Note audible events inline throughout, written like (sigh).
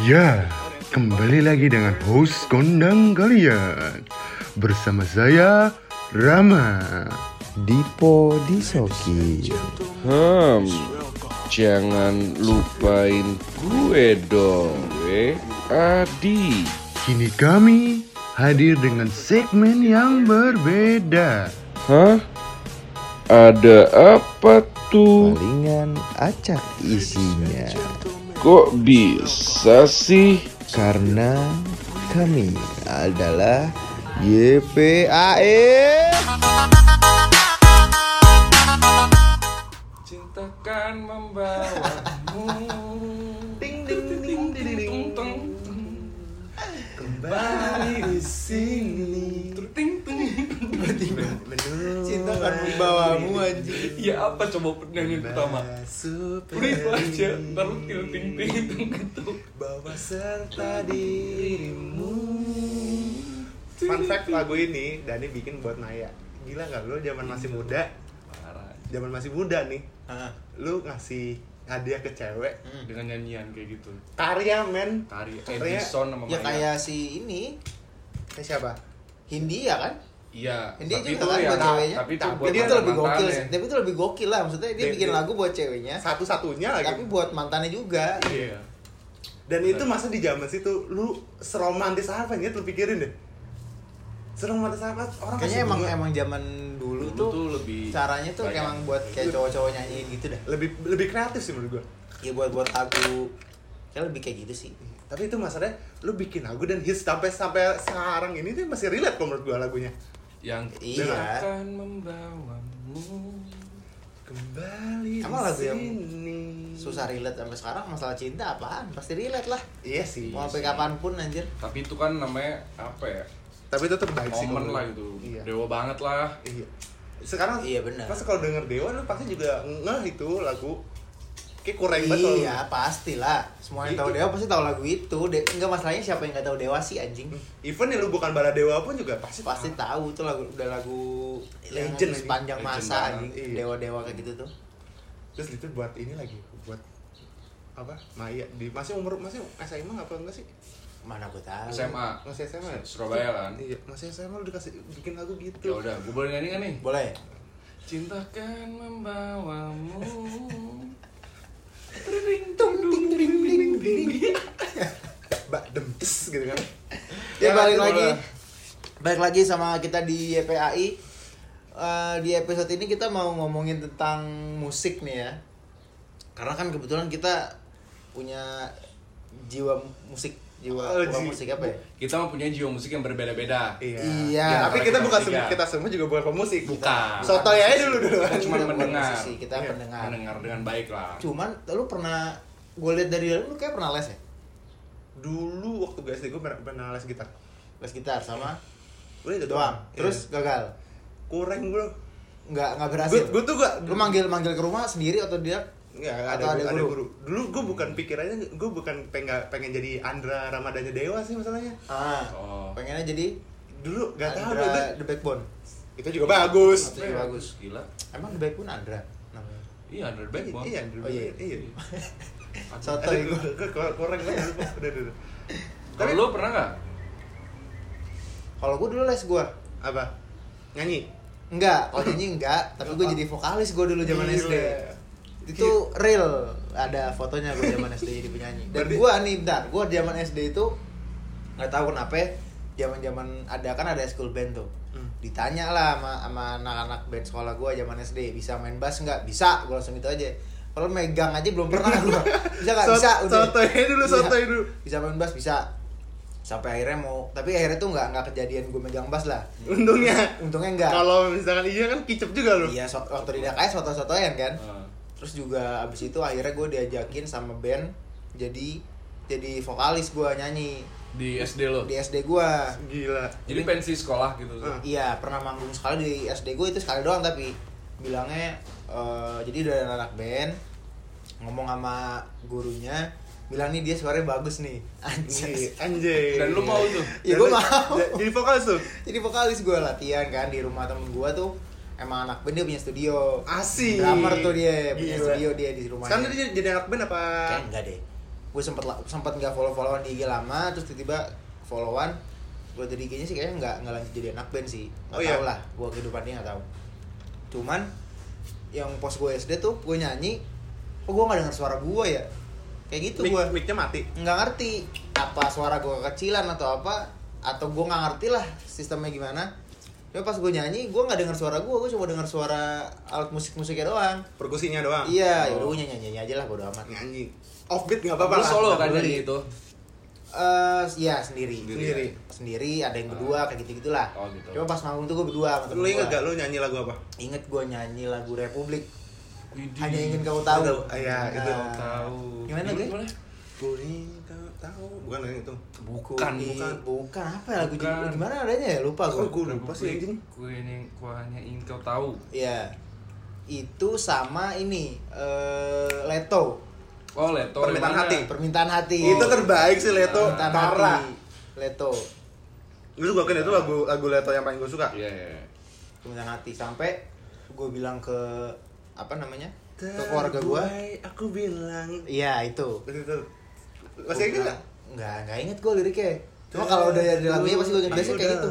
Ya, kembali lagi dengan host kondang kalian Bersama saya, Rama Dipo Disoki Hmm, jangan lupain gue dong, eh, Adi. Kini kami hadir dengan segmen yang berbeda Hah? Ada apa tuh? Palingan acak isinya Kok bisa sih? Karena kami adalah YPAE Cintakan membawamu. Ding ding ding ding ding Kembali di sini Cinta kan membawamu anjing. Ya apa coba penyanyi pertama? Itu aja, ntar lu ting ting ting ting gitu Bawa serta dirimu. Fun fact lagu ini Dani bikin buat Naya. Gila gak lu zaman masih muda. Parah. Zaman masih muda nih. Lu ngasih hadiah ke cewek. Dengan nyanyian kayak gitu. Karya men. Karya Edison sama Ya kayak si ini. Kayak siapa? Hindia kan? Iya Hindia tapi juga itu kan ya, buat ceweknya. Tapi itu buat lebih gokil sih. Tapi itu lebih gokil lah maksudnya dia Dia- bikin dia- lagu buat ceweknya. Satu-satunya lagi Tapi buat mantannya juga. Iya Dan itu masa di zaman situ Lu seromantis apa nih lu pikirin deh Seromantis apa Orang Kayaknya emang bunga. emang zaman dulu, Dulu tuh, tuh lebih caranya tuh banyak. emang buat kayak cowok-cowok nyanyiin gitu dah. Lebih lebih kreatif sih menurut gua Ya buat buat lagu kayak lebih kayak gitu sih. Tapi itu masalahnya lu bikin lagu dan hits sampai sampai sekarang ini tuh masih relate kok menurut gua lagunya. Yang Iya. akan membawamu Kembali Emang lagu yang sini. Susah relate sampai sekarang masalah cinta apaan? Pasti relate lah. Iya sih. Mau sampai kapan pun anjir. Tapi itu kan namanya apa ya Tapi itu terbaik sih. Momen lah gitu. Iya. Dewa banget lah Iya. Sekarang Iya, benar. Pas kalau denger Dewa lu pasti juga ngeh itu lagu. Kayak kurang banget kalau- Iya, pastilah. Semua yang tahu Itu. Dewa pasti tahu lagu itu. De enggak masalahnya siapa yang nggak tahu Dewa sih anjing. Even yang lu bukan bala dewa pun juga pasti pasti tahu itu lagu udah lagu Legend sepanjang Legend masa banget. anjing Iya. dewa-dewa kayak gitu tuh Terus itu buat ini lagi buat apa Maya di masih umur masih SMA apa enggak sih mana gue tahu SMA masih SMA ya? Surabaya kan iya masih SMA lu dikasih bikin lagu Ya gitu udah, gue boleh nyanyi kan nih? boleh Cintakan membawamu (laughs) Mbak Demtes gitu kan. Ya, balik itu lagi balik lagi sama kita di YPAI Eh, di episode ini kita mau ngomongin tentang musik nih ya. Karena kan kebetulan kita punya jiwa musik jiwa Oh, bukan ji- musik apa ya Kita mempunyai jiwa musik yang berbeda-beda Iya. Iya. Ya, tapi kita Kita bukan semua kita semua juga bukan pemusik. Bukan. Soto ya dulu dulu. Kita cuma Kita bukan mendengar. musisi, kita Iya, pendengar Mendengar dengan baik lah cuman lu pernah gue lihat dari lu kayak pernah les ya Dulu waktu gue SD gue pernah, pernah les gitar. les gitar sama Udah itu doang terus Iya. gagal kurang bro. nggak nggak berhasil Gue gue tuh gak lu manggil manggil ke rumah sendiri atau dia Nggak, Atau ada, ada ada, guru? guru. Dulu gue bukan pikirannya, gue bukan pengen pengen jadi Andra Ramadhani Dewa sih masalahnya. ah Oh. pengennya jadi Dulu gak tahu Andra dulu. the backbone Itu juga bagus. Itu juga bagus Gila emang the backbone Andra namanya Iya, under backbone Iya, Andra. Oh, iya. iya. Soto gue- gue kurang- banget dulu. Udah, udah. Kalau lu pernah nggak? kalau gue dulu les gue apa? Nyanyi. enggak kalau nyanyi enggak tapi gue jadi vokalis gue dulu zaman Gila. SD itu real. Ada fotonya gue zaman SD jadi penyanyi. Dan Berarti- gue nih bentar. Gue zaman SD itu nggak tahu kenapa zaman zaman ada kan ada school band tuh. Hmm. ditanya lah sama, sama anak-anak band sekolah gue zaman SD bisa main bass nggak? Bisa. Gue langsung gitu aja. Kalau megang aja belum pernah gue (laughs) bisa nggak? Bisa. Udah. sotoy dulu, sotoy dulu. bisa main bass? Bisa. Sampai akhirnya mau tapi akhirnya tuh nggak nggak kejadian gue megang bass lah. Untungnya. untungnya enggak Kalau misalkan iya kan kicep juga lu. iya so, waktu di DKS foto-fotoan kan. Ah. Terus juga abis itu akhirnya gue diajakin sama band jadi jadi vokalis gue nyanyi Di SD lo? di SD gue Gila. Jadi pensi sekolah gitu Ah. iya pernah manggung sekali di SD gue itu sekali doang tapi bilangnya eh, jadi udah ada anak band ngomong sama gurunya bilang nih dia suaranya bagus nih anjay Nih, Anjay. Dan lu mau tuh? Ya, lu- mau. ja- Jadi vokalis tuh. jadi vokalis gue latihan kan di rumah temen gue tuh emang anak band dia punya studio Asik. drummer tuh dia punya Gila. studio dia di rumahnya Sekarang dia jadi anak band apa? Kayaknya enggak deh gue sempet sempet nggak follow followan di IG lama terus tiba-tiba followan gue dari IG-nya sih kayaknya nggak nggak lanjut jadi anak band sih nggak Oh, iya? tahu lah gue kehidupan dia nggak tahu cuman yang pos gue SD tuh gue nyanyi kok gue nggak dengar suara gue ya kayak gitu Mic, gue mic-nya mati. nggak ngerti apa suara gue kekecilan atau apa atau gue nggak ngerti lah sistemnya gimana Cuma pas gue nyanyi gue nggak dengar suara gue gue cuma dengar suara alat musik musiknya doang Perkusinya doang. iya ya udah gue nyanyi nyanyi aja lah bodo amat Nyanyi. Offbeat nggak apa-apa Lu lah. solo kan jadi itu. Eh, iya sendiri. Sendiri. Sendiri, ada yang berdua kayak gitu gitulah. Oh, gitu. Cuma pas manggung tuh gue berdua sama Lu inget gua. gak lu nyanyi lagu apa? Inget gue nyanyi lagu Republik. Hanya ingin kau tahu. Iya, itu. Nah, Tahu. Gimana? Gue tahu tahu bukan yang itu. Bukan, i- bukan. bukan apa ya lagu Bukan. gimana adanya ya lupa gue. Kok gue lupa sih anjing? Gue ini gue hanya ingin kau tahu. Iya. Itu sama ini eh Leto. Oh, Leto. Permintaan hati. Permintaan hati. Itu terbaik sih Leto. Permintaan Parah. hati. Leto. Gue juga kan itu lagu lagu Leto yang paling gue suka. Iya, iya. iya. Permintaan hati sampai gue bilang ke apa namanya? Ke keluarga gue. Aku bilang. Iya, itu. Itu. Masih inget gak? Enggak, enggak inget gue liriknya. Cuma kalau udah dari lagunya pasti gue inget biasanya kayak gitu.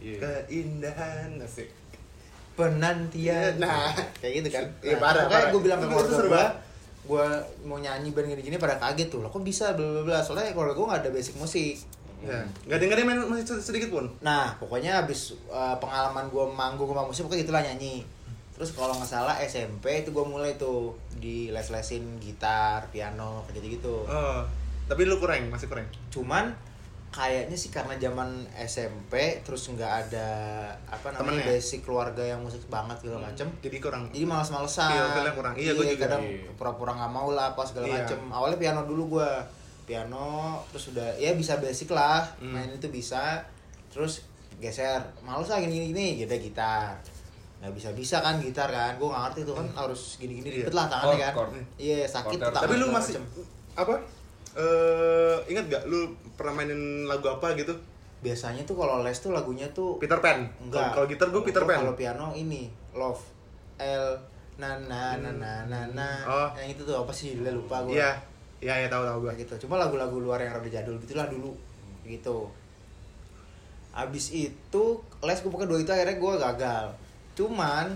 Iya. Keindahan asik. Penantian. Nah. kayak gitu kan. Iya, parah, Makanya parah. gue bilang ke Itu keluarga seru gue, gue mau nyanyi band gini-gini pada kaget tuh. Lah kok bisa bla bla bla. Soalnya keluarga gue gak ada basic musik. Ya. Gak dengerin main musik sedikit pun. Nah, pokoknya abis uh, pengalaman gue manggung sama musik pokoknya gitulah nyanyi. Terus kalau nggak salah SMP itu gue mulai tuh di les-lesin gitar, piano, kayak gitu-gitu. Oh. Tapi lu kurang, masih kurang. Cuman kayaknya sih karena zaman SMP terus nggak ada apa namanya Temennya? basic keluarga yang musik banget segala macem Jadi kurang. jadi malas-malesan Feel- feel-nya kurang. Iya, gua juga. kadang Iya. pura-pura nggak mau lah apa segala Iya. macem awalnya piano dulu gua piano terus udah ya bisa basic lah Hmm. main itu bisa terus geser males lah gini gini gini gitu gitar nggak bisa bisa kan gitar kan gua nggak ngerti tuh kan harus gini gini Iya. ribet lah tangannya kan iya sakit Chord, tangan Tapi lu masih macem. apa? Eh, ingat gak lu pernah mainin lagu apa gitu? biasanya tuh kalau les tuh lagunya tuh Peter Pan. Enggak. Kalau gitar gue Peter Pan. Kalau piano ini Love L na na na na na na. Oh. Yang itu tuh apa sih judulnya lupa gue. Iya. Iya, ya tahu tahu gue. Kayak gitu. Cuma lagu-lagu luar yang rada jadul gitulah dulu. Gitu. Abis itu les gue pakai dua itu akhirnya gue gagal. Cuman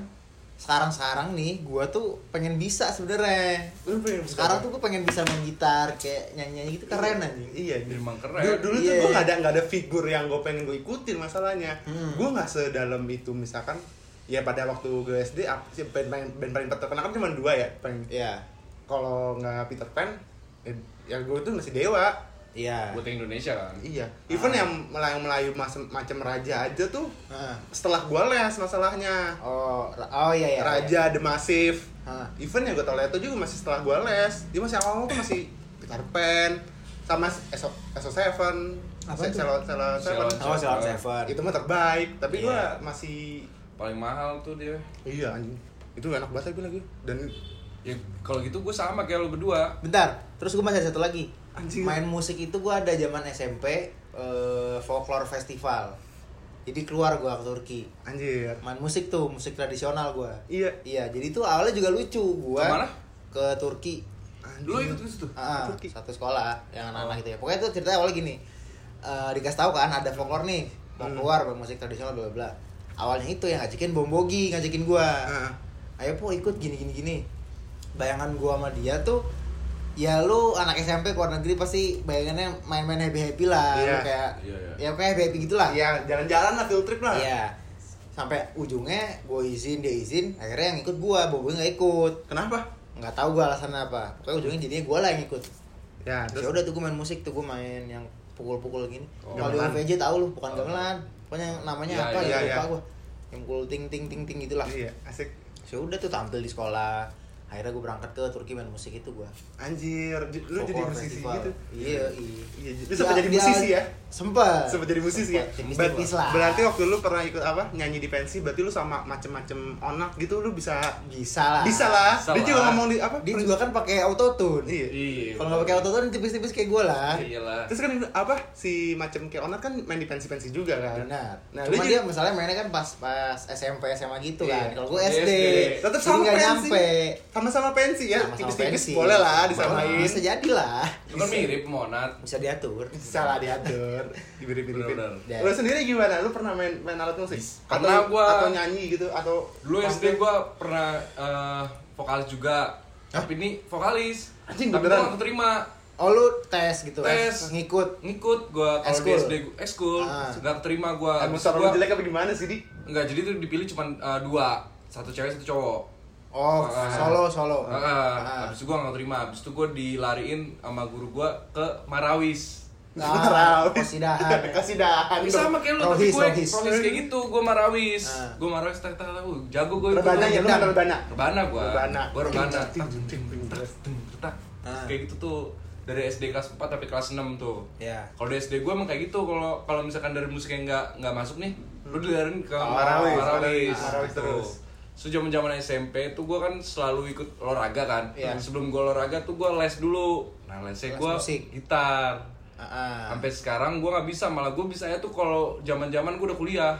sekarang-sekarang nih gue tuh pengen bisa sebenarnya. Lu pengen Sekarang tuh gue pengen bisa main gitar kayak nyanyi-nyanyi gitu keren anjing. Iya, Emang Dulu, keren. dulu tuh Iya. gue gak ada nggak ada figur yang gue pengen gue ikutin masalahnya. Hmm. Gue nggak sedalam itu misalkan ya pada waktu gue SD apa sih band paling band paling terkenal kan cuma dua ya paling Iya. kalau nggak Peter Pan eh, ya gue tuh masih Dewa Iya. Buat Indonesia kan. iya even yang Melayu Melayu macam raja aja tuh Heeh. setelah gue les masalahnya Oh, oh iya iya. raja The Massive Hah. even yang gue tau itu juga masih setelah gue les dia masih awal tuh masih Peter Pan sama SO SO Seven Apa tuh? Salon Salon Seven Oh, Seven. itu mah terbaik tapi gue Iya. masih Paling mahal tuh dia. iya anjing itu enak banget gue lagi dan Ya kalau gitu gue sama kayak lu berdua. Bentar, terus gue masih ada satu lagi. Anjing. Main musik itu gue ada zaman SMP eh, folklore festival. Jadi keluar gue ke Turki. anjir Main musik tuh, musik tradisional gue. iya Iya, jadi itu awalnya juga lucu gue Ke mana? ke Turki. Lu ikut situ? Ah, Turki. satu sekolah yang anak-anak gitu ya. Pokoknya itu ceritanya awalnya gini. Eh dikasih tahu kan ada folklore nih, mau Hmm. keluar musik tradisional bla bla. Awalnya itu yang ngajakin Bombogi, ngajakin gua. Heeh. Ayo po ikut gini gini gini. Bayangan gua sama dia tuh ya lu anak SMP ke luar negeri pasti bayangannya main-main happy happy lah. Lu kayak Iya, iya. ya kayak happy happy gitulah iya jalan-jalan lah field trip lah iya sampai ujungnya gue izin dia izin akhirnya yang ikut gua Bobogi nggak ikut kenapa nggak tahu gua alasannya apa pokoknya ujungnya jadinya gua lah yang ikut ya Terus terus udah tuh gue main musik tuh gue main yang pukul-pukul gini. Oh. Kalau. OVJ tahu lu, bukan gamelan. Pokoknya namanya Iya, apa iya, ya iya. lupa gue. Yang pukul ting ting ting ting gitulah. iya asik Ya udah tuh tampil di sekolah. Akhirnya gue berangkat ke Turki main musik itu gue. anjir lu jadi musisi gitu Iya, iya. Iya, lu jadi musisi ya? Sempet. Sempat jadi musisi ya? Sempet, Ber- Tipis-tipis lah. Berarti waktu lu pernah ikut apa? Nyanyi di pensi, berarti lu sama macem-macem onak gitu lu bisa bisa lah. bisa lah. Bisa Dia juga ngomong di apa? Dia juga kan pakai autotune. Iya. Iya. Kalau nggak pakai autotune tipis-tipis kayak gue lah. Iya lah. Terus kan apa si macam kayak onak kan main di pensi-pensi juga kan? Benar. Nah, Cuma lu dia juga- misalnya mainnya kan pas pas SMP SMA gitu Iya. kan. Kalau gue Di SD. Jadi sama pensi. nyampe. sama-sama pensi ya, tipis-tipis pensi. boleh lah disamain. Bisa jadi lah. Kan mirip monat. Bisa diatur. Bisa lah diatur, Bener-bener. Ya. Lu sendiri gimana? Lu pernah main main alat musik? Pernah atau, gua. atau nyanyi gitu atau Dulu? SD gua pernah eh, vokalis juga. Tapi ini vokalis. Anjing, Tapi beneran? gua gak keterima. Oh lu tes gitu. Tes. Ngikut. Ngikut gua kalau di. SD gua- ekskul Ah. nggak keterima gua. Suara gua jelek apa gimana sih, Di? Enggak, jadi tuh dipilih cuma eh, dua. Satu cewek, satu cowok. Oh, Ah. solo solo. Ah, Ah. habis itu gue gak terima, habis itu gue dilariin sama guru gue ke Marawis Marawis. kosidahan. Kasidahan. Bisa (laughs) sama kayak lu, tapi gue rohis. rohis kayak gitu, gue Marawis Ah. Gue Marawis, tak tak tahu, jago gue Rebana ya, lu rebana. Rebana gue Rebana. Gue Rebana Ting, ting, ting, ting, terus. Tak. Kayak gitu tuh dari SD kelas 4 sampai kelas 6 tuh Ya. kalau di SD gue emang kayak gitu kalau kalau misalkan dari musik yang nggak nggak masuk nih lu dilariin ke Oh, Marawis, Marawis, Marawis gitu. terus. So zaman zaman SMP tuh gue kan selalu ikut olahraga kan. Iya. Sebelum gue olahraga tuh gue les dulu. Nah lesnya Les gue musik. gitar. Ah, ah. Sampai sekarang gue nggak bisa malah gue bisa ya tuh kalau zaman zaman gue udah kuliah.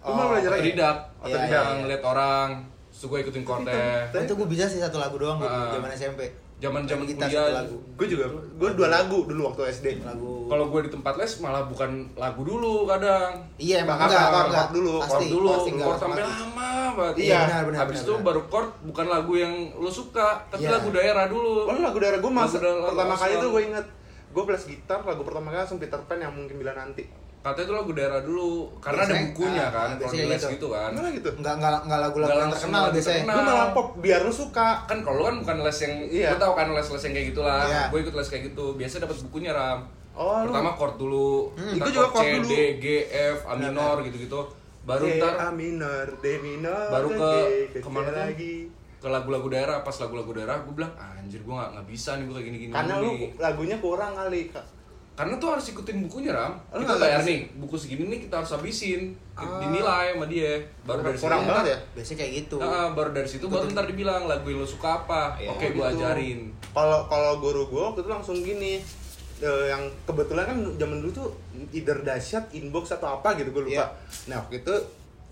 Lu mau belajar lagi? Otodidak, Iya, otodidak iya, iya. ngeliat orang. So gue ikutin konten. Oh, itu gue bisa sih satu lagu doang gitu, Ah. zaman SMP. Zaman-zaman Main gitar kuliah. satu lagu. Gue juga, gue dua lagu dulu waktu SD. Lagu. Kalau gue di tempat les malah bukan lagu dulu kadang. Iya emang enggak, chord enggak. dulu, Pasti, dulu, enggak chord sampai lama banget. Iya, benar, benar, Habis itu baru chord bukan lagu yang lo suka, tapi Iya. lagu daerah dulu. Oh, lagu daerah gue mas Lagu daerah- pertama kali tuh gue inget gue les gitar lagu pertama kali langsung Peter Pan yang mungkin bila nanti Katanya itu lagu daerah dulu, karena ada Biasanya, bukunya ah, kan, kalau biasanya les gitu. gitu kan. mana gitu Enggak enggak enggak lagu-lagu Enggak yang terkenal lagu biasanya. terkenal. gue malah pop biar lu suka Kan kalau lu kan bukan les yang, Iya. lu tau kan les-les yang kayak gitulah. Iya. Gue ikut les kayak gitu, biasa dapat bukunya ram. Oh, lu- Pertama chord dulu, Hmm, itu juga chord C, dulu. D, G, F, A minor gitu-gitu. Baru ntar A minor D minor baru ke ke mana lagi ke lagu-lagu daerah pas lagu-lagu daerah gue bilang anjir gue nggak nggak bisa nih gue kayak gini-gini karena lu nih." lagunya kurang kali Kak. karena tuh harus ikutin bukunya ram Lu kita bayar nih buku segini nih kita harus habisin Ah. dinilai sama dia baru dari kurang situ banget ya Biasanya kayak gitu. Nah, baru dari situ baru ntar dibilang lagu yang lo suka apa Iya. oke gue Gitu. ajarin kalau kalau guru gue waktu itu langsung gini eh, yang kebetulan kan zaman dulu tuh either dahsyat inbox atau apa gitu gue lupa Iya. nah waktu itu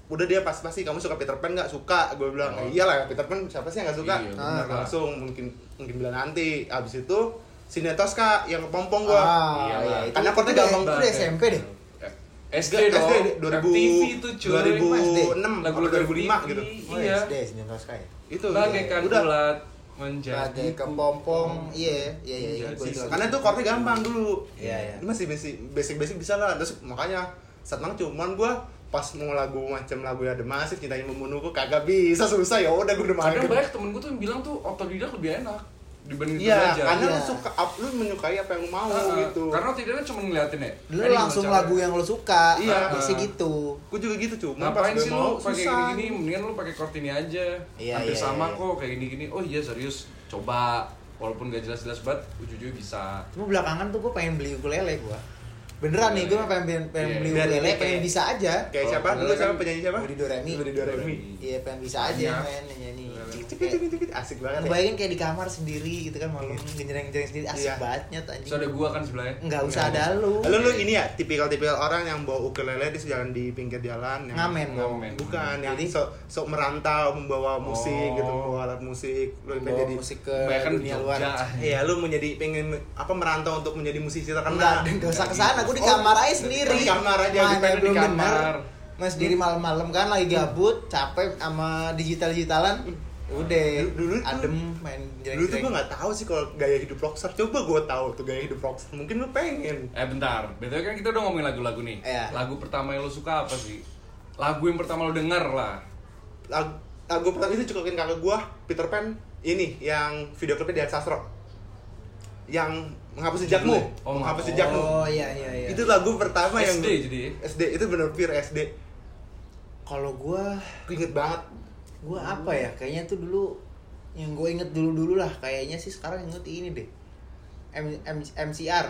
udah dia pas pasti kamu suka Peter Pan nggak? Suka. Gue bilang Oh. "Eh, iyalah Peter Pan siapa sih yang nggak suka? Iya, Nah, bener lah. langsung mungkin mungkin bilang nanti. Abis itu Sinetos kak yang kepompong gue Ah, Iya, iya, itu, Karena itu, chordnya deh- gampang itu udah ya. SMP deh. Eh, SD SD dong. 2000 TV itu cuy. 2006 lagu-lagu 2005 gitu. Oh, iya SD Sinetron Sky. itu bagaikan udah. bulat menjadi kepompong, iya, iya, iya, iya, gua itu lagu. karena itu chordnya gampang dulu. Iya, iya. Masih basic basic basic bisa lah. Terus makanya saat cuman gua pas mau lagu macam lagu ada masif cintanya membunuhku kagak bisa susah ya udah gue udah main kadang banyak temen gue tuh yang bilang tuh otodidak lebih enak dibanding itu iya aja karena lu Iya. suka up, lu menyukai apa yang lu mau Ah, gitu Karena tidak kan cuma ngeliatin ya. Lu langsung lagu yang lo suka. Iya. Biasanya gitu. gue juga gitu cuma Ngapain pas sih lu pakai gini-gini? Mendingan lu pakai chord ini aja. Iya, Hampir iya, sama iya. kok kayak gini-gini. Oh iya serius. Coba. Walaupun gak jelas-jelas banget, ujung-ujungnya bisa. Cuma belakangan tuh gue pengen beli ukulele gue. Beneran nih, gue pengen, pengen, pengen Iya. beli ukulele, pengen bisa aja. kayak Oh, siapa dulu siapa kan- penyanyi siapa Budi Doremi. Budi Doremi Iya, pengen bisa aja main nyanyi. Cik, asik banget ya Ngebayangin kayak di kamar sendiri gitu kan malam genjreng-genjreng sendiri asik Iya. banget nyet anjing. So ada gua kan sebelahnya. Enggak usah ada lu. Lalu lu ini ya tipikal-tipikal orang yang bawa ukulele di jalan di pinggir jalan yang Ngamen. Ngamen. bukan yang Jadi- sok sok merantau membawa musik Oh. gitu membawa alat musik lu pengen jadi musik ke dunia luar. Iya, lu menjadi pengen apa merantau untuk menjadi musisi terkenal. enggak usah ke gue di Oh, kamar aja sendiri. di kamar aja, Mana belum di bener. kamar. Mas diri malam-malam kan lagi gabut, capek sama digital-digitalan. Udah, Dulu- dulu tuh- adem main Dulu tuh gue nggak tahu sih kalau gaya hidup rockstar. Coba gue tahu tuh gaya hidup rockstar. Mungkin lu pengen. Eh bentar, betul kan kita udah ngomongin lagu-lagu nih. Iya. Lagu pertama yang lo suka apa sih? Lagu yang pertama lo denger lah. Lagu, lagu pertama itu cokokin kakak gue, Peter Pan. Ini yang video klipnya di Sastro. Yang menghapus jejakmu, Oh, menghapus oh. jejakmu. Oh iya iya iya. Itu lagu pertama yang SD jadi. SD itu bener pure SD. kalau gua Gue inget banget. gua apa ya? Kayaknya tuh dulu yang gue inget dulu-dulu lah kayaknya sih sekarang inget ini deh. M, M, MCR.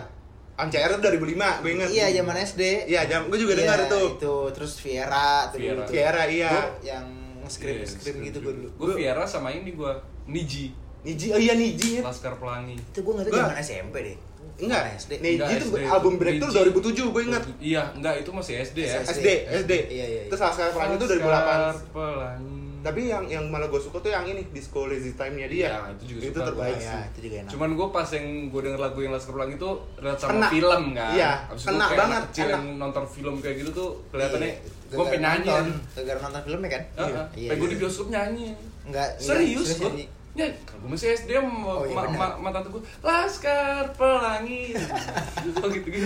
MCR itu 2005, gue inget. Iya, zaman SD. Iya, jam gue juga Iya, dengar itu. Itu terus Viera tuh Viera. dulu. Viera, iya. Gua yang scream Iya, scream gitu gue dulu. Gue Viera sama ini gue Niji, Niji, oh iya Niji. Laskar Pelangi. Itu gue nggak tahu zaman SMP deh. Enggak, SD. Niji Enggak, itu SD. album Breakthrough Niji. 2007, gue inget. Iya, enggak itu masih SD ya. SD. SD, SD. Iya, iya, iya. Terus Laskar Pelangi itu 2008. Laskar Pelangi. Tapi yang yang malah gue suka tuh yang ini disco lazy time-nya dia. Iya, itu juga Itu suka terbaik gua. sih. ya itu juga enak Cuman gue pas yang gue denger lagu yang Laskar Pelangi itu relate sama Kena. film kan. Iya, Abis kena kayak banget, anak kecil enak. yang nonton film kayak gitu tuh kelihatannya Iya, gue pengen nyanyi. nonton, gara-gara nonton filmnya kan Heeh. Iya, Pengen gue iya. di bioskop nyanyi. enggak Serius enggak, gue. Ya, gue masih SD ma, Oh, iya, ma, ma, ma tante gue Laskar Pelangi. (laughs) Oh gitu-gitu.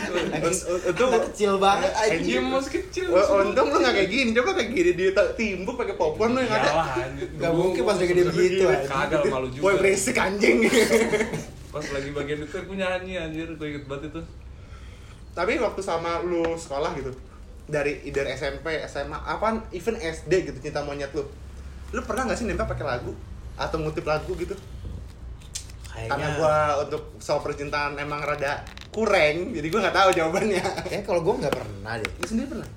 Itu Anak kecil banget Dia anjing. masih kecil untung lu gak kayak gini, coba kayak gini dia tak timbuk pakai popcorn lu yang ada. Gua- mungkin pas gede gua- begitu. Kagak malu juga. Boy berisik anjing. (laughs) Pas lagi bagian itu aku nyanyi anjir. Gue inget banget itu. Tapi waktu sama lu sekolah gitu, dari either SMP, SMA, apaan, even SD gitu cinta monyet lu. Lu pernah gak sih nempel pakai lagu atau ngutip lagu gitu? Karena kayaknya gua untuk soal percintaan emang rada kurang, jadi gua nggak tahu jawabannya. kayak kalau gue nggak pernah deh Lu sendiri pernah?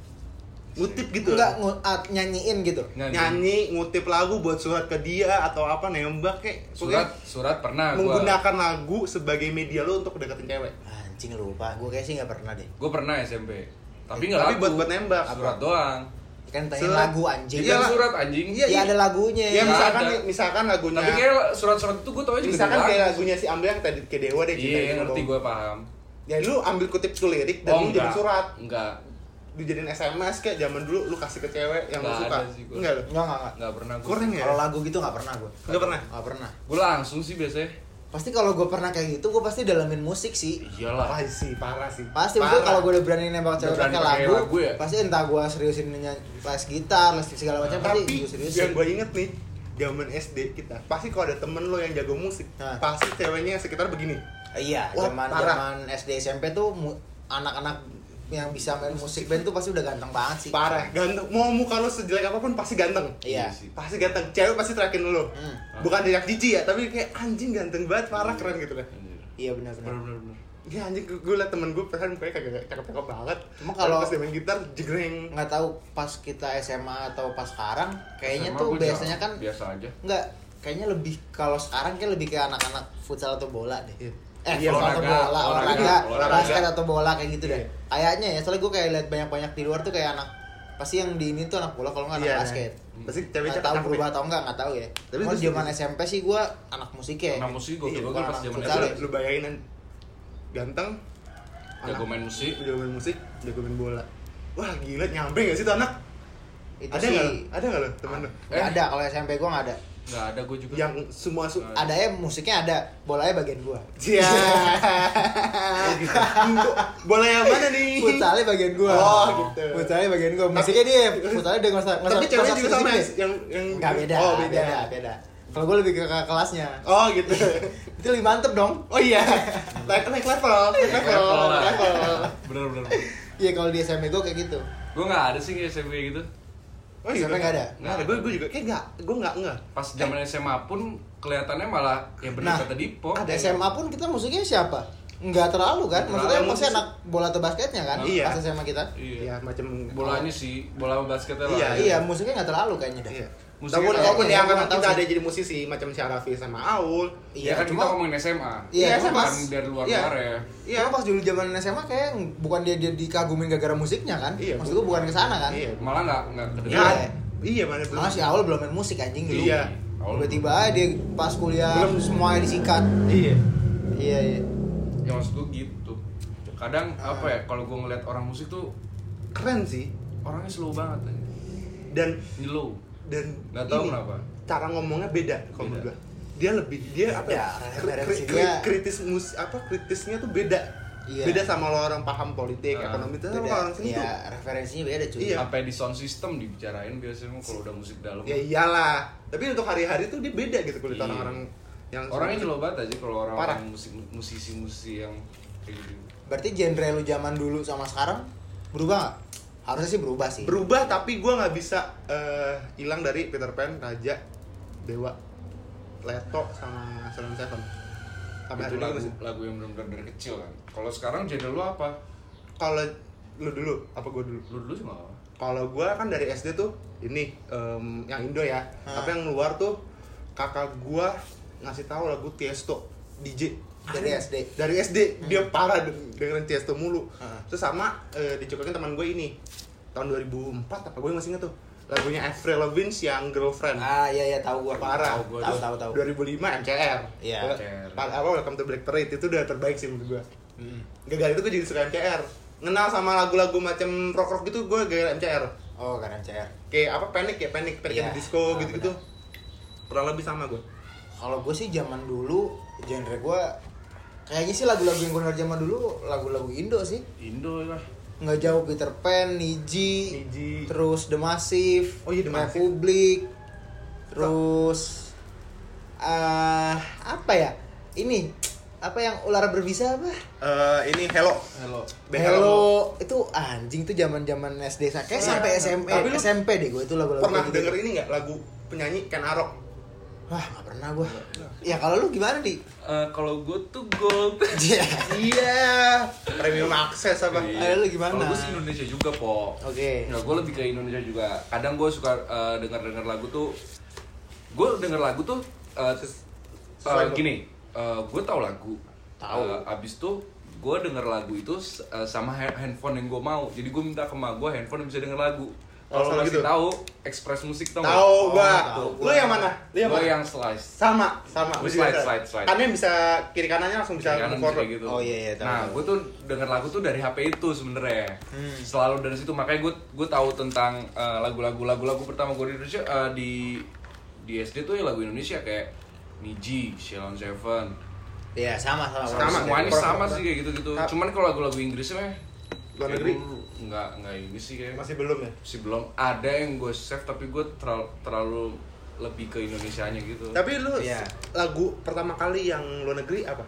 Ngutip gitu? enggak ngu- at- nyanyiin gitu nyanyi, ngutip lagu buat surat ke dia atau apa nembak kayak Surat, surat pernah gua menggunakan lagu sebagai media lu untuk deketin cewek. anjing lupa gue kayak sih nggak pernah deh Gue pernah SMP Tapi nggak Tapi buat- buat nembak. Surat doang kan tanya Surat. lagu anjing. Iya surat anjing. Iya, ya ada lagunya. Ya misalkan ada. misalkan lagunya Tapi kayak surat-surat itu gue tau aja misalkan kayak lagunya si Ambil yang tadi ke Dewa deh Iya Cinta ngerti gue paham. Ya lu ambil kutip tuh lirik dan Oh lu jadi enggak. surat. Enggak. Dijadiin SMS kayak zaman dulu lu kasih ke cewek yang lu suka. Enggak lu. enggak enggak enggak Enggak pernah gue Kurang ya? kalau lagu gitu nggak pernah gue Nggak pernah. nggak pernah. Gue langsung sih biasanya pasti kalau gue pernah kayak gitu gue pasti dalamin musik sih Iyalah Parah sih, parah sih. pasti Parah. maksudnya kalau gue udah berani nembak cewek pakai lagu, lagu ya? pasti entah gue seriusin nyanyi les gitar les segala macam pasti tapi gue seriusin yang gue inget nih zaman SD kita pasti kalau ada temen lo yang jago musik Nah. pasti ceweknya sekitar begini iya zaman zaman SD SMP tuh anak-anak yang bisa main musik band tuh pasti udah ganteng banget sih. Parah ganteng. Mau muka lo sejelek apa pun pasti ganteng. Iya. Sih. pasti ganteng. Cewek pasti terakin lo Hmm. bukan dari jijik ya tapi kayak anjing ganteng banget parah keren gitu lah Anjir. iya benar-benar Bener-bener ya anjing gue liat temen gue perasaan kayak kagak cakep cakep banget. Cuma kalau- pas dia main gitar jegreng. Nggak tahu pas kita SMA atau pas sekarang kayaknya SMA tuh biasanya kan Biasa aja. nggak kayaknya lebih kalau sekarang kayak lebih kayak anak-anak futsal atau bola deh. Iya. Eh Iya, futsal atau olahraga, bola olahraga, olahraga, olahraga. basket atau bola kayak gitu deh. Iya. kayaknya ya soalnya gue kayak lihat banyak-banyak di luar tuh kayak anak pasti yang di ini tuh anak bola kalau nggak anak Iya, basket. pasti cewek nggak tahu berubah ya. atau enggak nggak tahu ya. Tapi tapi itu zaman. SMP sih gue anak musik ya. Anak musik gue Iya, gue bukan pas zaman SD ya. lu bayangin ganteng Jago main musik. jago main musik jago main bola. Wah gila nyampe gak sih tuh anak? Itu ada sih. nggak lo? ada nggak lo temen lo nggak ada kalau SMP gue nggak ada Nggak ada gue juga yang semua su ada ya musiknya ada bolanya bagian gue Cia. Bola yang mana nih? futsalnya bagian gue Oh, gitu. futsalnya bagian gue musiknya dia (laughs) futsalnya dia nggak usah nggak Tapi ceweknya juga sama ya? yang yang Nggak beda, Oh, beda, beda. beda. Kalau gue lebih ke kelasnya. Oh, gitu. (laughs) Itu lebih mantep dong. Oh iya. Naik naik level, naik level, Level lah. level. Bener-bener Iya kalau di SMP gue kayak gitu. Gue nggak ada sih kayak SMP gitu Oh iya. Sampai nggak ada? Nggak ada. Gue gue juga kayak nggak. Gue nggak nggak. Pas zaman SMA pun kelihatannya malah ya bener Nah, kata Dipo ada. SMA pun kita musiknya siapa? Nggak terlalu kan? Maksudnya terlalu. pasti anak bola atau basketnya kan? Iya. Pas SMA kita. Iya Iya, macam Bolanya sih, bola sama basketnya lah Iya, Iya, musiknya nggak terlalu kayaknya. Iya. Walaupun walaupun iya, yang gua kan nggak tahu kita ada jadi musisi macam Syarafi sama Aul. Iya kan kita cuma ngomongin SMA Iya, Iya, cuma Mas. Bukan dari luar Iya. luar ya Iya. Pas dulu zaman SMA kayak bukan dia dia dikagumin gara-gara musiknya kan? Iya, Maksud gue bukan ke sana kan? Iya. Malah nggak nggak Iya. kedengeran Iya, mana belum. Malah si Awal belum main musik anjing dulu. Iya. Tiba-tiba aja dia pas kuliah Belum. semuanya disikat. Iya. Iya, iya. Ya maksud gue gitu Kadang apa ya, kalau gue ngeliat orang musik tuh Keren sih. Orangnya slow banget Dan Slow dan Nggak tahu ini, kenapa. cara ngomongnya beda kalau Beda. menurut gua. dia lebih dia apa ya kri- kri- dia. kritis mus apa kritisnya tuh beda Iya. beda sama lo orang paham politik Ah, ekonomi itu Beda. orang sini tuh Iya, referensinya beda cuy. Iya. Sampai di sound system dibicarain biasanya kalau udah musik dalam ya iyalah tapi untuk hari-hari tuh dia beda gitu kulit Iya. orang-orang yang Orangnya slow banget aja kalau Parah. orang-orang musik musisi-musisi yang kayak gitu Berarti genre lu zaman dulu sama sekarang berubah nggak? Harusnya sih berubah sih. berubah tapi gua nggak bisa eh, hilang dari Peter Pan Raja Dewa Leto sama Seven Seven. Sampai hari itu ini lagu masih lagu yang benar-benar dari kecil kan? Kalau sekarang genre lu apa? Kalau lu dulu apa gua dulu? Lu dulu sih kalau gua kan dari SD tuh ini em, yang Indo ya. Ah. tapi yang luar tuh kakak gua ngasih tahu lagu Tiesto DJ Dari SD? dari SD dia parah de- dengerin Tiesto mulu Ah. terus sama eh, dicokokin teman gue ini tahun 2004 apa gue masih inget tuh lagunya Avril Lavigne yang Girlfriend Ah iya iya tahu gua. Parah. Tahu tahu tahu tahu. 2005 MCR Iya, MCR. pa- apa Welcome to Black Parade itu udah terbaik sih menurut gua Hmm. gara-gara itu gue jadi suka MCR ngenal sama lagu-lagu macam rock rock gitu gue gara-gara MCR Oh, karena CR. kayak apa Panic ya Panic Panic the Disco Ah, gitu-gitu kurang lebih sama gue Kalau gue sih zaman dulu genre gue kayaknya sih lagu-lagu yang gue denger zaman dulu lagu-lagu Indo sih. Indo lah Nggak jauh Peter Pan, Niji, Niji. terus The Massive, Oh iya, The Massive. Republic, terus ah apa ya? Ini apa yang ular berbisa apa? Eh, ini Hello Halo Be Hello, itu anjing tuh zaman-zaman SD kayak Iya. sampai SMP, Tapi lu SMP deh gue itu lagu-lagu pernah gitu. denger ini nggak lagu penyanyi Ken Arok Wah, gak pernah gue. Ya kalau lu gimana di? Eh, Kalau gue tuh gold Iya. iya premium access apa Ayo lu gimana? Kalau gue sih Indonesia juga po Oke. Ya, gue lebih ke Indonesia juga. Kadang gue suka eh, dengar-dengar lagu tuh. Gue denger lagu tuh eh, eh, lu. gini. gue tahu lagu. Tahu. Eh, abis tuh gue denger lagu itu eh, sama ha- handphone yang gue mau. Jadi gue minta ke mak gue handphone yang bisa denger lagu. Oh, Kalau sama masih gitu? tahu Express Musik tau tahu gua Oh, tahu lu gua. yang mana lu yang mana yang slice. sama sama Gua Gua slide, slide, slide. yang bisa kiri kanannya langsung bisa Kanan forward. gitu. Oh, iya, iya, tahu, Nah, gue tuh denger lagu tuh dari HP itu sebenarnya. Hmm. Selalu dari situ makanya gue gue tahu tentang eh, lagu-lagu lagu-lagu pertama gue di Indonesia eh, di di SD tuh ya lagu Indonesia kayak Niji, Sheldon Seven. Iya, sama sama. Sama, Semuanya kayak sama Pro- sih kayak gitu-gitu. Cuman kalau lagu-lagu Inggrisnya Luar negeri? nggak nggak ini sih kayak masih belum ya masih belum ada yang gue save tapi gue terlalu terlalu lebih ke Indonesianya gitu. tapi lu Iya. lagu pertama kali yang luar negeri apa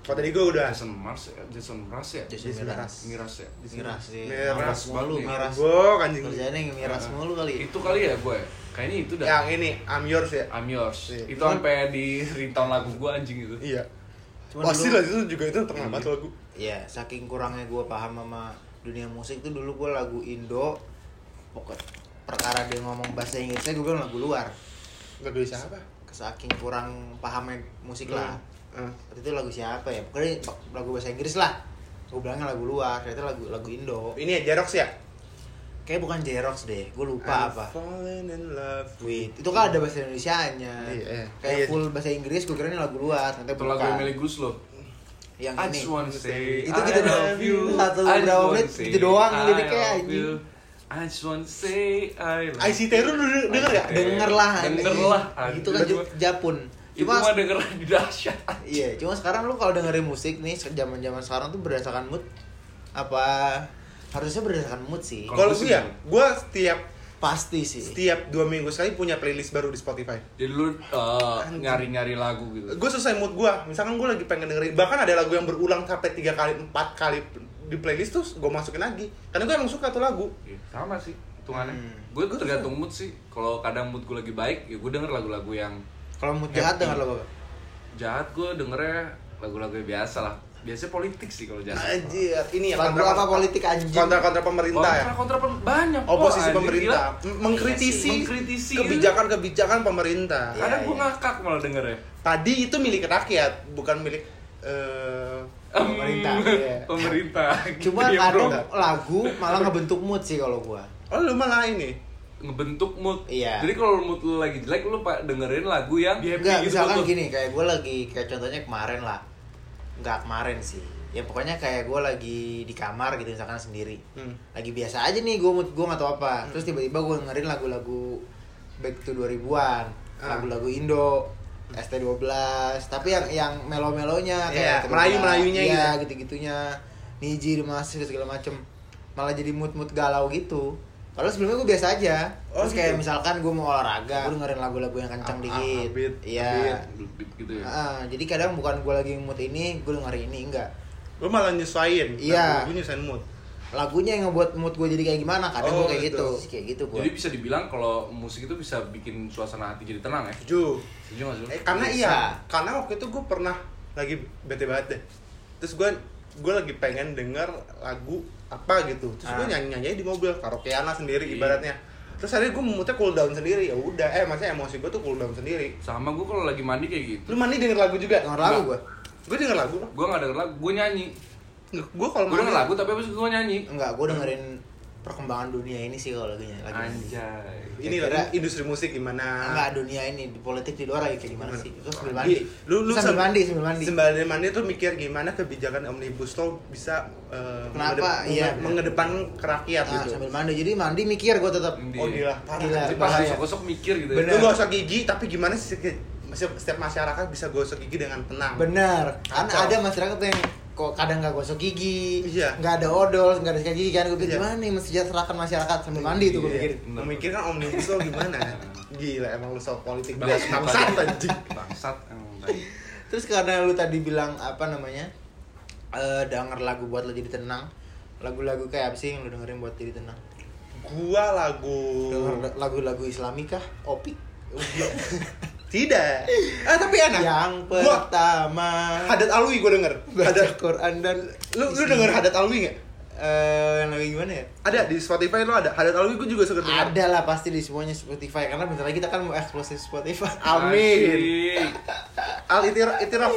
kalau tadi gue udah Jason Mars ya, Jason Mraz ya, Jason Miras. Miras ya. Miras sih. Miras Miras nih. miras. gue anjing Kerjanya yang miras mulu kali. Itu kali ya gue. Kayaknya itu dah. yang ini I'm yours ya I'm yours. Iya. Itu sampai di ringtone lagu gue anjing itu. iya Cuman pasti dulu- lah itu juga itu terkenal banget lagu Iya, saking kurangnya gue paham sama dunia musik tuh dulu gue lagu Indo pokok perkara dia ngomong bahasa Inggrisnya gue bilang lagu luar lagu siapa saking kurang pahamnya musik lah Hmm. waktu itu lagu siapa ya pokoknya lagu bahasa Inggris lah gue bilangnya lagu luar ternyata lagu lagu Indo ini ya Jerox ya kayak bukan Jerox deh gue lupa I'm apa falling in love Wait, itu kan ada bahasa Indonesia-nya. Iya, iya. Kayak Iya. full bahasa Inggris, gue kira ini lagu luar, ternyata Itu lagu. Emily Guslo. Yang I ini. just wanna say Itu gitu doang. Satu berapa menit, gitu doang I liriknya, love anjing. I just wanna say I love IC Teru lu denger- denger gak? Denger lah. Denger lah. Itu kan Japun. Itu Cuma mah denger di dahsyat. iya, cuma sekarang lu kalau dengerin musik nih zaman-zaman sekarang tuh berdasarkan mood apa harusnya berdasarkan mood sih. Kalau gue ya, gue setiap Pasti sih. setiap dua minggu sekali punya playlist baru di Spotify. Jadi lu uh, nyari-nyari lagu gitu. Gue sesuai mood gue. Misalkan gue lagi pengen dengerin, bahkan ada lagu yang berulang sampai tiga kali, empat kali di playlist tuh gue masukin lagi. Karena gue emang suka tuh lagu. Iya, sama sih hitungannya. Hmm. Gue tuh tergantung mood sih. Kalau kadang mood gue lagi baik, ya gue denger lagu-lagu yang Kalau mood jahat denger lagu apa? jahat. Gue dengernya lagu-lagu yang biasa lah. Biasanya politik sih kalau jahat. Anjir, ini ya Lagu apa politik anjing? kontra kontra pemerintah ya. Kontra kontra pem- banyak. kok, Oposisi anjing, pemerintah, gila. Mengkritisi, Mengkritisi. kebijakan-kebijakan pemerintah. Iya, Kadang gue ngakak malah dengernya. Tadi itu milik rakyat, bukan milik eh Pemerintah, (laughs) iya. Pemerintah. Cuma kadang lagu malah ngebentuk mood sih kalau gua. Oh lu malah ini. ngebentuk mood. Iya. Jadi kalau mood lu lagi jelek, lu pak dengerin lagu yang happy Enggak, gitu misalkan gini, kayak gue lagi, kayak contohnya kemarin lah Enggak kemarin sih. Ya pokoknya kayak gue lagi di kamar gitu, misalkan sendiri. Hmm. Lagi biasa aja nih, gue gue gak tau apa. Terus tiba-tiba gue dengerin lagu-lagu back to 2000-an Ah. Lagu-lagu Indo, ST12 Tapi yang yang melo-melonya Iya, kayak Melayu-melayunya Iya, gitu. gitu-gitunya. Niji, Masih, segala macem. Malah jadi mood-mood galau gitu Padahal sebelumnya gue biasa aja Oh, Terus kayak gitu. misalkan gue mau olahraga Gue dengerin lagu-lagu yang kencang Ah, ah, dikit Iya. Beat gitu ya. Ah, jadi kadang bukan gue lagi mood ini, gue dengerin ini enggak. Lu malah nyesuaiin. Iya. Gue nyusahin mood. Lagunya yang ngebuat mood gue jadi kayak gimana? Kadang Oh, gue kayak gitu. gitu, kayak gitu gue. Jadi bisa dibilang kalau musik itu bisa bikin suasana hati jadi tenang ya. Setuju. Setuju lu? Eh, karena Bisa. iya, karena waktu itu gue pernah lagi bete banget deh. Terus gue gue lagi pengen denger lagu apa gitu. Terus gue Ah. nyanyi nyanyi di mobil karaokeana sendiri Iya. ibaratnya. Terus akhirnya gue moodnya cool down sendiri ya udah. Eh maksudnya emosi gue tuh cool down sendiri. Sama gue kalau lagi mandi kayak gitu. Lu mandi denger lagu juga? Denger lagu gue. Gue denger lagu. Gue nggak denger lagu, gue nyanyi. Gue kalau Gue denger lagu tapi abis itu gue nyanyi. Enggak, gue dengerin perkembangan dunia ini sih kalau lagunya lagi Anjay. Ini lah industri musik gimana? enggak dunia ini di politik di luar lagi kayak gimana sih itu sambil Di- mandi lu lu sambil sam- mandi sambil mandi Sambil mandi tuh mikir gimana kebijakan omnibus law bisa eh, Kenapa? mengedep- Iya. menge- mengedepan ke rakyat nah, gitu. sambil mandi jadi mandi mikir gue tetap. Oh gila, parah. Gila. bahaya. gosok-gosok mikir gitu. ya. Bener. Lu gak usah gigi, tapi gimana sih setiap masyarakat bisa gosok gigi dengan tenang? bener kan ada masyarakat yang kok kadang nggak gosok gigi Iya. nggak ada odol nggak ada sikat gigi kan gue pikir Iya. gimana nih mensejahterakan masyarakat sambil mandi tuh gue Iya. pikir Memikirkan omnibus law gimana? Gila emang lu soal politik banget Bangsat bangsat anjing. Bangsat emang terus karena lu tadi bilang apa namanya eh denger lagu buat lo jadi tenang lagu-lagu kayak apa sih yang lu dengerin buat jadi tenang Gua lagu denger lagu-lagu Islami kah opik (laughs) tidak. Ah tapi enak. yang Gua pertama Hadat Alwi gua denger. baca Hadat Quran dan lu lu denger Hadat Alwi nggak? eh yang lagi gimana ya Ada di Spotify lu ada. Hadat Alwi gua juga suka denger. ada lah pasti di semuanya Spotify karena bentar lagi kita kan mau eksklusif Spotify (laughs) Amin. Al itiraf itiraf.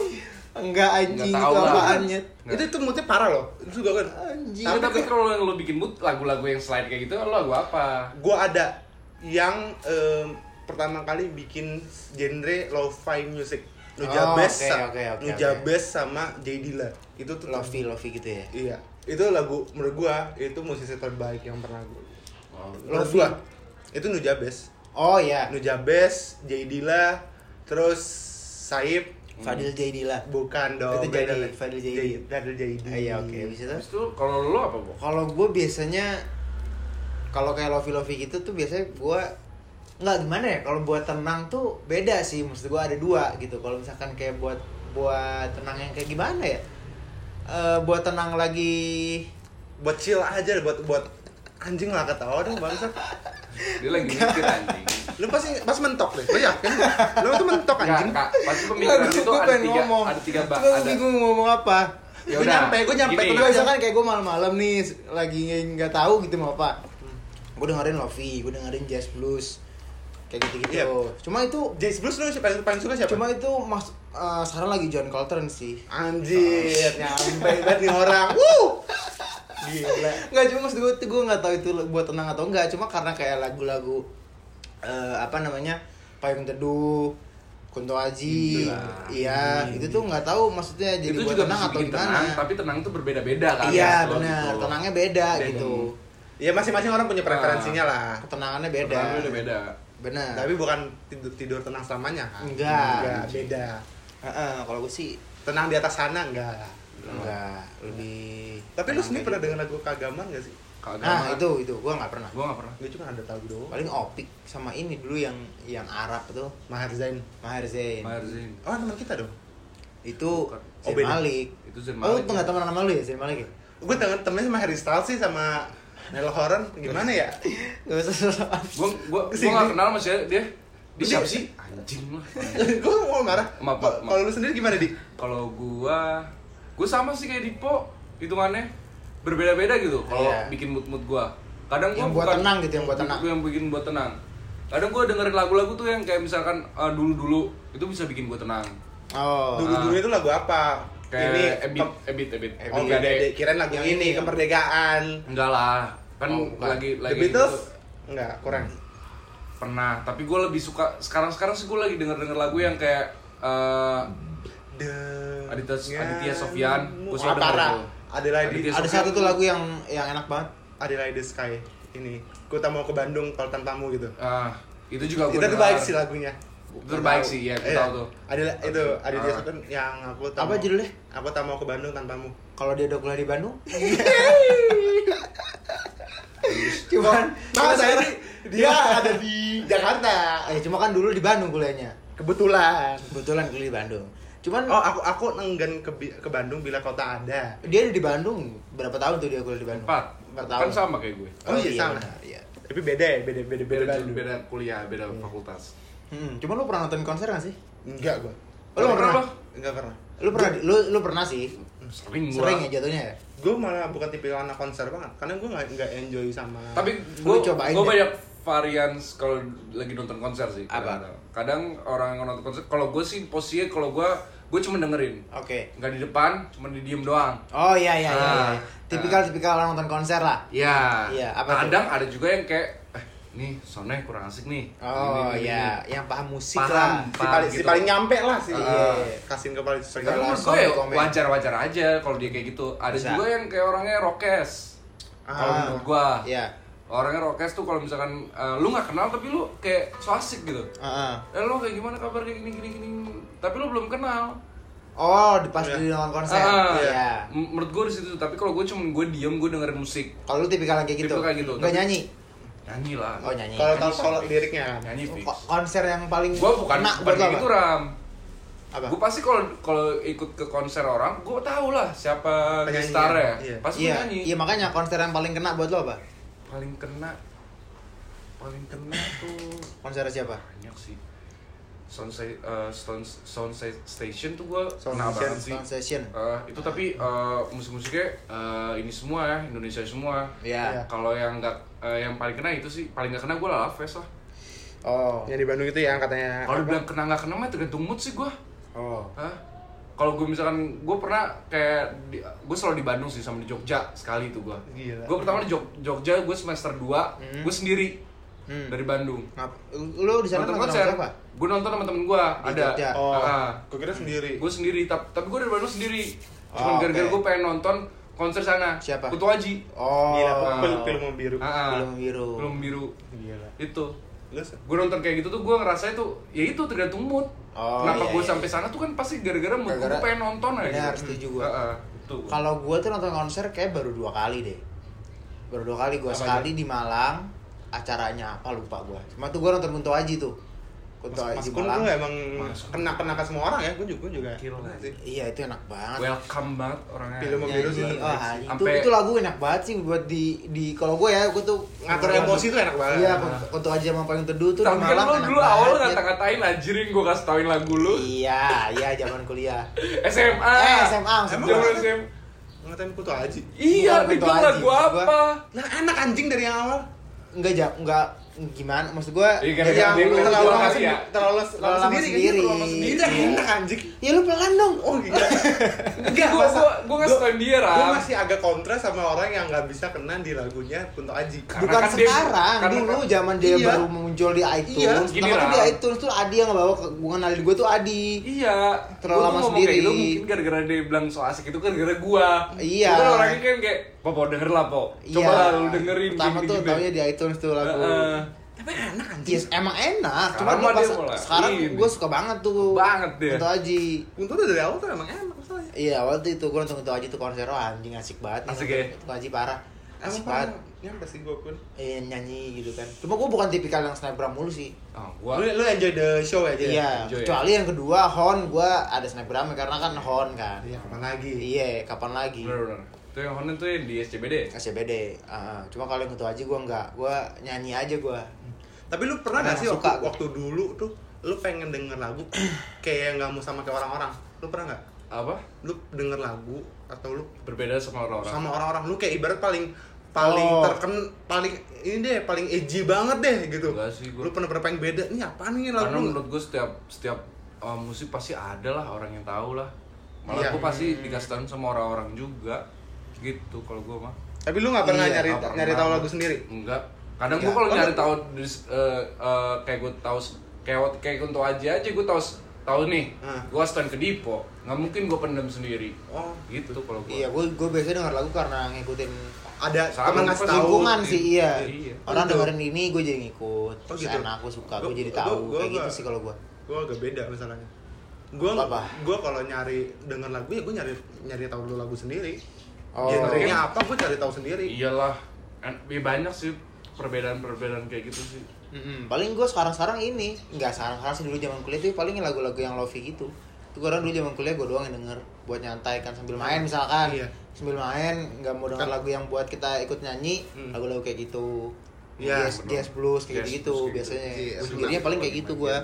enggak anjing itu lah. apaan nyet Nggak. Itu tuh moodnya parah loh. Itu juga kan. anjing Tapi, tapi kalau yang lo bikin mood lagu-lagu yang slide kayak gitu, lo lagu apa? Gua ada yang em, pertama kali bikin genre lo-fi music. Nujabes, Oh, sa- oke, oke, Nujabes sama J Dilla. Itu tuh Lofi Lofi gitu ya Iya. Itu lagu menurut gua itu musisi terbaik yang pernah gua. Oh, Menurut Lofi. gua itu Nujabes. oh ya Nujabes, J Dilla, terus Saib, Fadil Jaidila bukan dong. Itu lagi. Fadil Jaidi. Fadil Jaidi. Iya oke bisa tuh itu kalau lo apa, Bo? kalau gue biasanya kalau kayak Lofi Lofi gitu tuh biasanya gue nggak gimana ya kalau buat tenang tuh beda sih maksud gue ada dua gitu kalau misalkan kayak buat buat tenang yang kayak gimana ya Eh buat tenang lagi Buat chill aja buat buat anjing lah ketawa dong bangsa. Dia lagi mikir anjing. Lu pasti pas mentok deh. Lu yakin? Lu tuh mentok anjing. Kak. Pasti pemikiran Nggak, itu gua ada tiga, ngomong. ada tiga gue ada. bingung ngomong apa Ya udah, nyampe, gua nyampe, Gue misalkan kayak gue malam-malam nih lagi nggak tahu gitu mau apa gue dengerin Lofi gue dengerin jazz blues kayak gitu-gitu Iya. cuma itu Jazz blues lu siapa paling suka siapa? cuma itu mas eh, sekarang lagi John Coltrane sih anjir, nyampe banget nih orang. (laughs) Wuh. Gila. Nggak cuma maksud gue tuh gue nggak tahu itu buat tenang atau enggak cuma karena kayak lagu-lagu eh, apa namanya payung teduh Kunto Aji, Nah, iya itu tuh nggak tahu maksudnya jadi itu buat juga tenang atau gimana. tenang, tapi tenang itu berbeda-beda kan. iya Kalau benar, gitu. tenangnya beda Beda. gitu, Ya masing-masing orang punya preferensinya lah. ketenangannya beda. Tenang itu beda. Benar. Tapi bukan tidur, tidur tenang selamanya kan? Enggak. Enggak, beda. Heeh, kalau gue sih Tenang di atas sana enggak. enggak lebih. Tapi lu sendiri pernah gitu. dengar lagu keagamaan gak sih? Kagak. Nah itu itu gue nggak pernah. Gua nggak pernah. Gue cuma ada tahu doang. Paling opik sama ini dulu yang yang Arab tuh Maher Zain. Maher Zain. Maher Zain. Oh, teman kita dong. Itu. Oh, Zain beda. Malik. Itu Zain Oh, Malik. lu nggak teman sama lu ya Zain Malik ya? Gue temen temennya sama Harry Styles sih sama Nelo Horan gimana ya? Gak usah sosokan. Gua gua gua Ke sini. nggak kenal sama dia. Dia siapa sih? Anjing lah. (laughs) gue mau marah. Maaf, Ko- maaf. Kalau lu sendiri gimana di? Kalau gua gua sama sih kayak Dipo hitungannya berbeda-beda gitu kalau Iya. bikin mood-mood gua. Kadang gua Yang buat bukan- tenang gitu, yang buat tenang. Yang bikin buat tenang. Kadang gua dengerin lagu-lagu tuh yang kayak misalkan eh, dulu-dulu itu bisa bikin gua tenang. Oh. Dulu-dulu itu lagu apa? Kayak ini ebit, ebit, ebit. Oh, deh. deh. Kirain lagu Yang ini, yang- kemerdekaan. Enggak lah. Kan Oh, bukan. lagi The lagi Beatles? gitu. Enggak, kurang. pernah, tapi gua lebih suka sekarang-sekarang sih gua lagi denger-denger lagu yang kayak eh, Aditya Aditya Sofyan. Gua suka denger tuh. Adelaide, Ada satu tuh lagu yang yang enak banget. Adelaide Sky ini. Ku tak mau ke Bandung kalau tanpamu gitu. Ah, itu juga gua Itu terbaik sih lagunya. Terbaik sih, ya, gua Iya. tahu tuh. Adela itu Aditya Ah. Sofyan yang aku tak Apa judulnya? Aku tak mau ke Bandung tanpamu. Kalau dia udah kuliah di Bandung. (laughs) Cuman Nah, cuman saya dia ada di Jakarta. Eh cuma kan dulu di Bandung kuliahnya. Kebetulan. Kebetulan kuliah di Bandung. Cuman Oh, aku aku enggan ke, ke Bandung bila kota ada. dia ada di Bandung berapa tahun tuh dia kuliah di Bandung? Empat. Empat Kan tahun. sama kayak gue. Oh, iya, sama. benar, iya. Tapi beda ya, beda beda beda, Beda, kuliah, beda fakultas. Hmm, cuma lu pernah nonton konser gak sih? Enggak gua. Oh, lu pernah? Kenapa? Enggak pernah. Lu pernah lu lu pernah sih? Sering gua. Sering ya jatuhnya ya? Gue malah bukan tipe anak konser banget, karena gue nggak nggak enjoy sama. Tapi Lu gue cobain gue banyak varian kalau lagi nonton konser sih. Apa? Kadang, kadang orang yang nonton konser, kalau gue sih posisinya kalau gue gue cuma dengerin Oke. nggak di depan cuma di diem doang Oh iya iya iya. Ah. iya. Tipikal-tipikal orang nonton konser lah. ya Iya, apa kadang ada juga yang kayak nih soundnya kurang asik nih Oh iya, yang paham musik Paham. lah. si Paham paling, si gitu. paling nyampe lah sih Iya. kasihin ke paling tapi Segala menurut gue ya komen. wajar-wajar aja kalau dia kayak gitu ada Bisa. juga yang kayak orangnya rokes kalau Ah. menurut gue Iya. orangnya rokes tuh kalau misalkan eh, lu nggak kenal tapi lu kayak so asik gitu Heeh. eh lu kayak gimana kabar kayak gini gini gini tapi lu belum kenal Oh, di pas Iya. di nonton konser. Ah, Iya. Menurut gue di situ tapi kalau gue cuma gue diem gue dengerin musik Kalau lu tipikal kayak gitu. Tipikal kayak gitu, tapi- nyanyi. Nyanyi lah Oh, nyanyi. kalau tahu kalau liriknya nyanyi fix Ko- konser yang paling gue bukan kena bukan buat lo kayak gitu ram Apa? gue pasti kalau kalau ikut ke konser orang gue tahu lah siapa gestar ya iya. pasti Iya, nyanyi iya makanya konser yang paling kena buat lo apa? paling kena paling kena tuh Konser siapa? banyak sih sound say, uh, sound, sound say- station tuh gue Sound kena station, banget sih Sound session. Eh, itu tapi eh, musik-musiknya eh, ini semua ya Indonesia semua Iya. Iya. kalau yang nggak eh, yang paling kena itu sih paling nggak kena gue lah Fest lah Oh. yang di Bandung itu ya katanya kalau bilang kena nggak kena mah tergantung mood sih gue Oh. Hah? Kalau gue misalkan gue pernah kayak gue selalu di Bandung sih sama di Jogja sekali tuh gue. Gue pertama di Jog- Jogja gue semester 2 Hmm. gue sendiri Hmm. dari Bandung. Ngap- Lu di sana Nonton nonton konser. sama siapa? Gue nonton sama temen gue Di ada. Jogja. oh Ah, gue kira sendiri gue sendiri tapi tapi gue dari Bandung sendiri. Cuma Oh, gara-gara oke. gue pengen nonton konser sana. Siapa? Kutu Aji. Oh. gila Ah. film film biru ah. Film biru. Film biru. gila Itu. Gue nonton kayak gitu tuh gue ngerasa itu ya itu tergantung mood. Oh, Kenapa iya, gue iya. sampai sana tuh kan pasti gara-gara mood gue pengen nonton aja. Benar, setuju gua. Ah, ah. Itu. Kalau gue tuh nonton konser kayak baru dua kali deh. Baru dua kali gue sekali di Malang. Acaranya apa lupa gue. Cuma tuh gue nonton Kunto Aji tuh. Kunto Mas Aji Kun tuh emang Mas kena kena ke semua orang ya gue juga gue juga Gila. sih Iya itu enak banget. welcome banget orangnya Film biru sih. Oh, itu, itu lagu enak banget sih buat di di kalau gue ya gue tuh ngatur emosi tuh enak banget Iya, Kunto Aji sama Payung Teduh tuh di tapi kan Malang lu enak dulu awal banget. ngata-ngatain anjirin gue kasih tauin lagu lu Iya, iya zaman kuliah. (laughs) SMA Eh, SMA gua. Zaman? SMA ngatain kutu aji iya Aji, lagu gua. apa lah enak anjing dari yang awal Enggak enggak gimana maksud gue Iya, yang gara-gara dia terlalu terlalu lama kasih ya. terlalu Terlalu lama sendiri kan sendiri. terlalu lama sendiri Iya, enak anjing ya lu pelan dong oh gila (laughs) Enggak, gua gua gua ngasih dia gue Ram masih agak kontra sama orang yang nggak bisa kena di lagunya Kunto Aji bukan kan dia- sekarang karena dulu kan- zaman dia Iya. baru muncul di iTunes Iya, gini, di iTunes tuh Adi yang ngebawa ke gue kenalin gue tuh Adi Iya, Terlalu lama sendiri. kayak gitu mungkin gara-gara dia bilang so asik itu kan gara-gara gua. Iya. Kan orangnya kan kayak, "Po, po denger lah, po. Coba lah lu dengerin pertama tuh gini." taunya di iTunes tuh lagu. Tapi enak anjing Yes, emang enak Sekarang cuma gua pas sekarang ini. gue suka banget tuh Banget dia. Kunto Aji Kunto tuh dari awal tuh emang enak masalahnya iya awal tuh itu gue nonton Kunto Aji tuh konser oh, anjing asik banget Asik ya? Kunto Aji parah asik emang banget kan nyampe sih gue pun eh, nyanyi gitu kan cuma gue bukan tipikal yang snapgram mulu sih Oh, gua lu, lu enjoy the show aja ya? Iya, enjoy ya. kecuali yang kedua Hon gua ada snapgram karena kan Hon kan. iya kapan lagi Iya, kapan lagi? bener-bener. Itu yang Honen tuh yang di SCBD. SCBD. Ah, cuma kalau yang itu aja gua enggak, gua nyanyi aja gua. tapi lu pernah Karena gak sih suka waktu, gua. waktu dulu tuh lu pengen denger lagu (clears throat) kayak nggak mau sama kayak orang-orang lu pernah nggak Apa? lu denger lagu atau lu Berbeda sama orang-orang. sama orang-orang lu kayak ibarat paling paling Oh. terken paling ini deh paling edgy banget deh gitu Enggak sih, gua- lu pernah pernah pengen beda ini apa nih Karena lagu menurut gue setiap setiap uh, musik pasti ada lah orang yang tahu lah. Malah Iya. gue pasti dikasih tahu sama orang-orang juga. Gitu kalau gue mah. tapi lu nggak pernah Iya, nyari Nggak nyari pernah. tahu lagu sendiri Enggak. Kadang Iya. gue kalau Oh, nyari tahu dis- eh, eh, kayak gue tahu kayak kayak untuk aja aja gue tahu tahu nih. Hmm. Gue stand ke Dipo. Nggak mungkin gue pendam sendiri. oh Gitu kalau gue. Iya, gua gua biasanya denger lagu karena ngikutin ada Sama, teman ngasih lingkungan sih, iya. Iya. Orang Gitu. dengerin ini gua jadi ngikut. Oh, gitu. enak, gua suka, gua Gua- jadi tahu gua kayak gitu sih kalau gua. gue agak beda masalahnya gue Apa? gue kalau nyari denger lagu ya gue nyari nyari tahu dulu lagu sendiri Oh. genrenya apa gue cari tahu sendiri Iyalah. En- ya banyak sih perbedaan-perbedaan kayak gitu sih. Mm-mm. Paling gua sekarang-sekarang ini, enggak sekarang-sekarang sih dulu zaman kuliah tuh paling lagu-lagu yang lofi gitu. Itu kadang dulu zaman kuliah gua doang yang denger buat nyantai kan sambil main misalkan. Iya. Sambil main nggak mau denger Kan- lagu yang buat kita ikut nyanyi, Hmm. lagu-lagu kayak gitu. Iya, jazz, bener. jazz blues kayak Jazz gitu blues biasanya. gitu. Iya, sendirinya paling kayak gitu gua.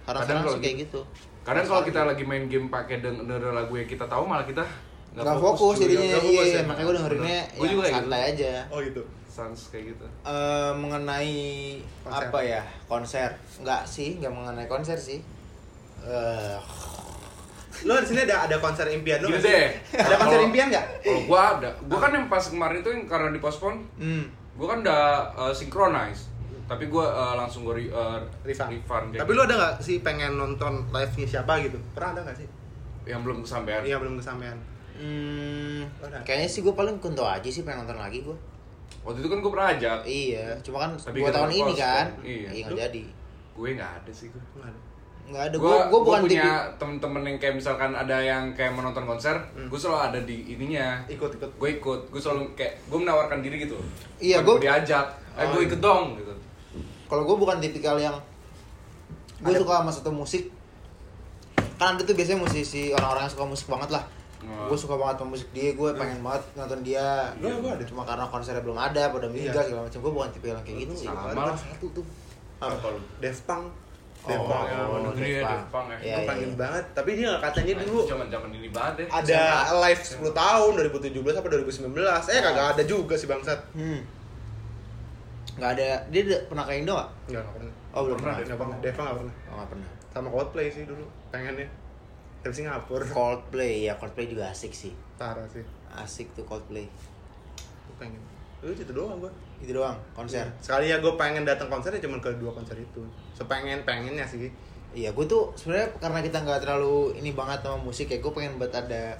Sekarang-sekarang Kadang sih kalau kayak gitu-. Kadang kalau kita lagi main game pakai deng- denger lagu yang kita tahu malah kita Nggak fokus cuy. jadinya, fokus iya, ya. makanya gua dengerinnya yang juga kayak santai aja. oh gitu Sans kayak gitu. Eh, mengenai Konser. apa ya konser nggak sih nggak mengenai konser sih Eh, Lo di sini ada ada konser impian lo sih? deh. Ada konser impian nggak? Kalau gua ada, gua kan yang pas kemarin itu yang karena dipospon, Hmm. gua kan udah uh, synchronize. Tapi gua uh, langsung gua re, uh, Refund. Tapi gitu. lu ada nggak sih pengen nonton live-nya siapa gitu? Pernah ada nggak sih? yang belum kesampaian. Iya belum kesampaian. Hmm, kayaknya sih gue paling kunto aja sih pengen nonton lagi gue. Waktu itu kan gua pernah ajak. Iya, cuma kan Tapi dua tahun ini postpone. kan. Iya. Iya jadi. Gue nggak ada sih gua. Nggak ada. Nggak ada. Gue Gue gue bukan punya temen-temen yang kayak misalkan ada yang kayak menonton konser, Hmm. gue selalu ada di ininya. Ikut ikut. Gue ikut, gue selalu kayak gue menawarkan diri gitu. Iya, gua diajak, eh Oh, gue iya. ikut dong gitu. Kalau gue bukan tipikal yang gue suka sama satu musik. Kan ada tuh biasanya musisi orang-orang yang suka musik banget lah. Oh. Gue suka banget sama musik dia, gue pengen banget nonton dia. Gua- gua ada. Cuma karena konsernya belum ada, pada meninggal Iya. segala macam. Gue bukan tipe yang kayak gitu Lu sih. sama lah. satu tuh. Apa lu? Def Punk. Oh, oh, negeri ya, Def Punk ya. Iya, Gue iya, pengen iya. banget, tapi dia nggak katanya dulu Zaman zaman ini banget deh. ada live 10 tahun 2017 apa 2019 eh kagak ada juga sih bangsat Hmm. Nggak ada. Dia pernah ke Indo nggak? nggak nggak pernah Oh belum Pernah, pernah. nggak pernah Deva nggak pernah Oh nggak pernah. sama Coldplay sih dulu pengennya dari Singapura Coldplay ya Coldplay juga asik sih. parah sih Asik tuh Coldplay. Gua pengen lu itu doang gua Itu doang konser. sekali ya gue pengen datang konser ya cuma ke dua konser itu sepengen pengennya sih Iya, gue tuh sebenarnya karena kita nggak terlalu ini banget sama musik ya, gue pengen buat ada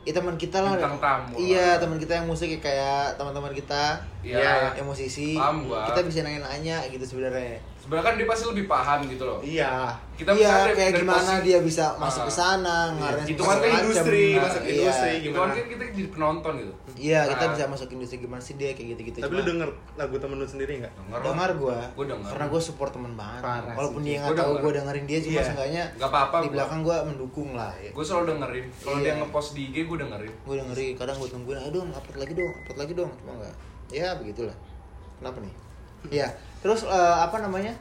ya teman kita lah. Bintang tamu Iya, teman kita yang musik ya, kayak teman-teman kita Iya. yang musisi. Paham gua. Kita bisa nanya-nanya gitu sebenarnya. Sebenarnya kan dia pasti lebih paham gitu loh. iya Kita bisa iya, dari- kayak dari gimana posisi- dia bisa masuk ke Ah. sana, ngarang Itu Masuk kan industri Nah, masuk ke iya. industri Itu kan gimana kan kita jadi penonton gitu. Iya, kita Ah. bisa masuk industri gimana sih dia kayak gitu-gitu. tapi lu denger lagu temen lu sendiri nggak Denger. dengar gue, Gua denger. karena gue support temen banget. Parah Walaupun sih. dia Gua nggak tahu denger. gue dengerin dia, cuma Iya. seenggaknya Gak apa-apa. di belakang gue mendukung lah. Gue selalu dengerin. Kalau Iya. dia ngepost di IG gue dengerin. gue dengerin kadang gue tungguin dong upload lagi dong upload lagi dong cuma enggak ya begitulah kenapa nih ya terus eh, apa namanya?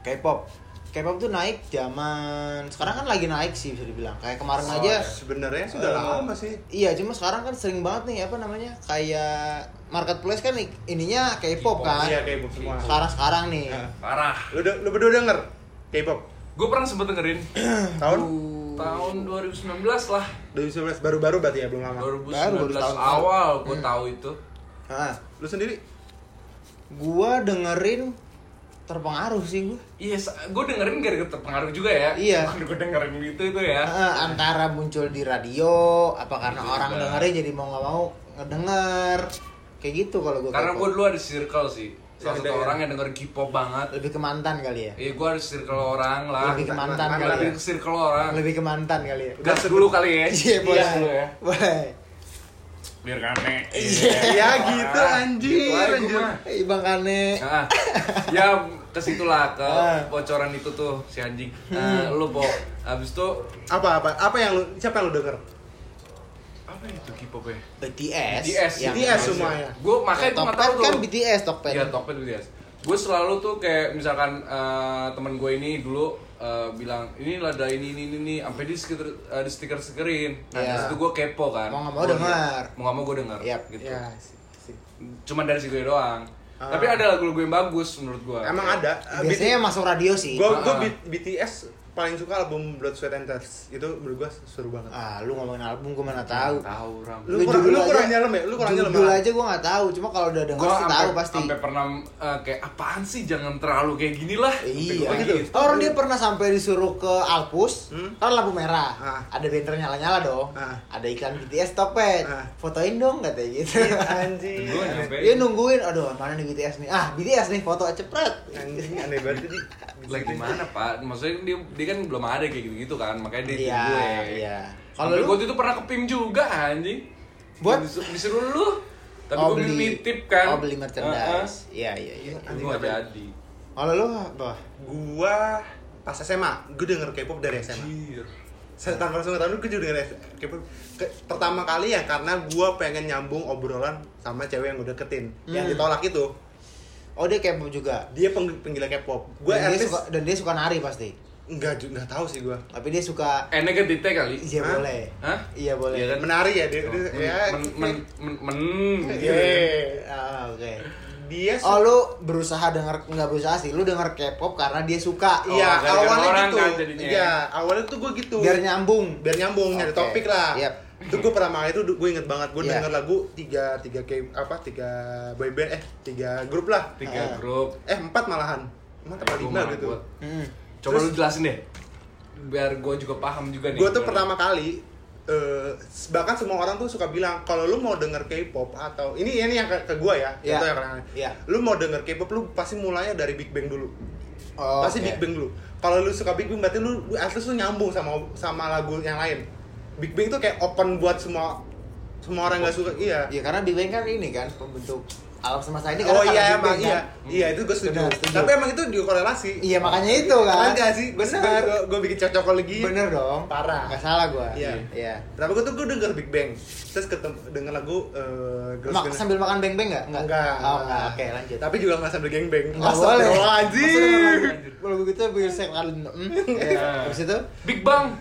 K-pop. K-pop tuh naik zaman sekarang kan lagi naik sih bisa dibilang. Kayak kemarin Oh, aja iya. sebenarnya sudah eh, lama sih iya cuma sekarang kan sering banget nih apa namanya? Kayak marketplace kan nih, ininya K-pop kan? Iya K-pop semua. Sekarang sekarang nih. Nah. Parah. lu lu berdua denger K-pop? Gue pernah sempet dengerin. (clears throat) Tahun? Tahun 2019 lah. 2019 baru-baru berarti ya belum lama. 2019 Baru, baru tahun. Awal gue Hmm. tahu itu. nah, lu sendiri gua dengerin terpengaruh sih gua Iya, gue dengerin gara-gara terpengaruh juga ya. Iya. (laughs) gue dengerin gitu itu ya. Eh, antara muncul di radio apa karena Itu orang juga. dengerin jadi mau nggak mau ngedenger kayak gitu kalau gue Karena gue dulu ada circle sih. Salah satu ada- orang yang dengerin K-pop banget. lebih ke mantan kali ya Iya, gue ada circle orang lah. lebih ke mantan mantan, kali Lebih ya ke circle orang. lebih ke mantan kali ya Gas dulu kali ya. (laughs) iya boleh Gas dulu ya. boleh Biar kane. ya gitu anjir gua anjir. Eh, bang Kane Nah, ya ke situ lah ke Ah. bocoran itu tuh si anjing. Eh, lu po habis itu apa apa apa yang lu siapa yang lu denger apa itu K-pop ya? BTS BTS, yang BTS semuanya. Gue makanya gue nggak tahu tuh. kan BTS Tokped Iya, Tokped BTS. Gue selalu tuh kayak misalkan eh, temen gue ini dulu eh, bilang ini ada ini ini ini, ini sampai di stiker eh, di stiker stikerin. Nah, dari situ gue kepo kan. Mau nggak mau dengar. Mau nggak mau gue dengar. Yap. Gitu. ya sih, sih. Cuman dari situ doang. Ah. Tapi ada lagu-lagu yang bagus menurut gue. emang ada biasanya masuk radio sih gue gue Ah. BTS paling suka album Blood Sweat and Tears itu menurut gue seru banget ah lu ngomongin album gue mana tahu Tahu Ram. Lu kurang- lu kurang nyelam ya? Lu kurang nyelam, Judul Ram? aja gue nggak tahu cuma kalau udah denger sih tahu pasti sampai pernah eh, kayak apaan sih jangan terlalu kayak gini lah. Iya. Gitu. gitu. Orang dia pernah sampai disuruh ke Alpus, Hmm? kan lampu merah, Ah. ada banner nyala-nyala dong, Ah. ada iklan BTS Tokped, Ah. fotoin dong katanya gitu. anjing Gue nyampe. dia nungguin, aduh mana nih BTS nih, ah BTS nih foto cepret. anjing aneh banget sih lagi mana pak? Maksudnya dia dia kan belum ada kayak gitu gitu kan, makanya dia Iya, gue. iya. Kalau lu gue itu pernah ke PIM juga anjing. Buat? disuruh, disuruh lu. Tapi oh, gue beli tip kan. Oh beli merchandise, iya iya iya. Gue gak jadi. Kalau lu apa? gua pas SMA gue denger K-pop dari SMA Anjir. saya tanpa langsung tahu gue juga denger K-pop pertama kali ya karena gua pengen nyambung obrolan sama cewek yang gue deketin yang Hmm. ditolak itu Oh dia K-pop juga. dia peng- penggila K-pop gue dan, dia artis suka, dan dia suka nari pasti. Nggak ju- nggak tahu sih gua Tapi dia suka, Eh negatif kali. iya Hah? boleh. Hah? Iya boleh. Iya kan? menari ya dia, dia- Men, ya men, men, men, men, Iya. Ah oke. dia su- Oh lu berusaha denger nggak berusaha sih, lu denger K-pop karena dia suka. Iya, Oh, gara-gara awalnya orang gitu. kan jadinya. Iya, awalnya tuh gue gitu. Biar nyambung. biar nyambung nyari Oke. topik lah. Yap. Itu gue pertama kali itu gue inget banget gue Iya. denger lagu tiga tiga kayak apa tiga boyband eh tiga grup lah. tiga Ah. grup Eh empat malahan. Empat apa Gua lima gitu. gua- Hmm. Coba lu jelasin deh biar gue juga paham juga nih Gue tuh pertama kali eh, bahkan semua orang tuh suka bilang kalau lu mau denger K-pop atau ini ini yang ke, ke gue ya, contoh yang orang Iya. Lu mau denger K-pop lu pasti mulainya dari Big Bang dulu. Oh, pasti oke. Big Bang dulu. Kalau lu suka Big Bang berarti lu, lu at least lu nyambung sama sama lagu yang lain. Big Bang tuh kayak open buat semua semua orang nggak suka. Iya. Iya karena Big Bang kan ini kan pembentuk alam semesta ini oh karena iya Big emang Bang, iya. kan? Iya itu gue setuju. Benar, setuju. Tapi emang itu dikorelasi. Iya makanya itu kan. Kan gak sih? Gue Bener. gue, gue bikin cocok lagi. Bener dong. Parah. Gak salah gua. Iya. Iya. Tapi gue tuh gue denger Big Bang. Terus ketemu denger lagu uh, Girls Mak Gonna- sambil makan beng beng nggak? Enggak. Oh enggak. Oke lanjut. Tapi juga nggak sambil geng bang. Nggak boleh. Anjir. Kalau begitu biar saya kali. Hmm. (laughs) Iya. Terus itu? Big Bang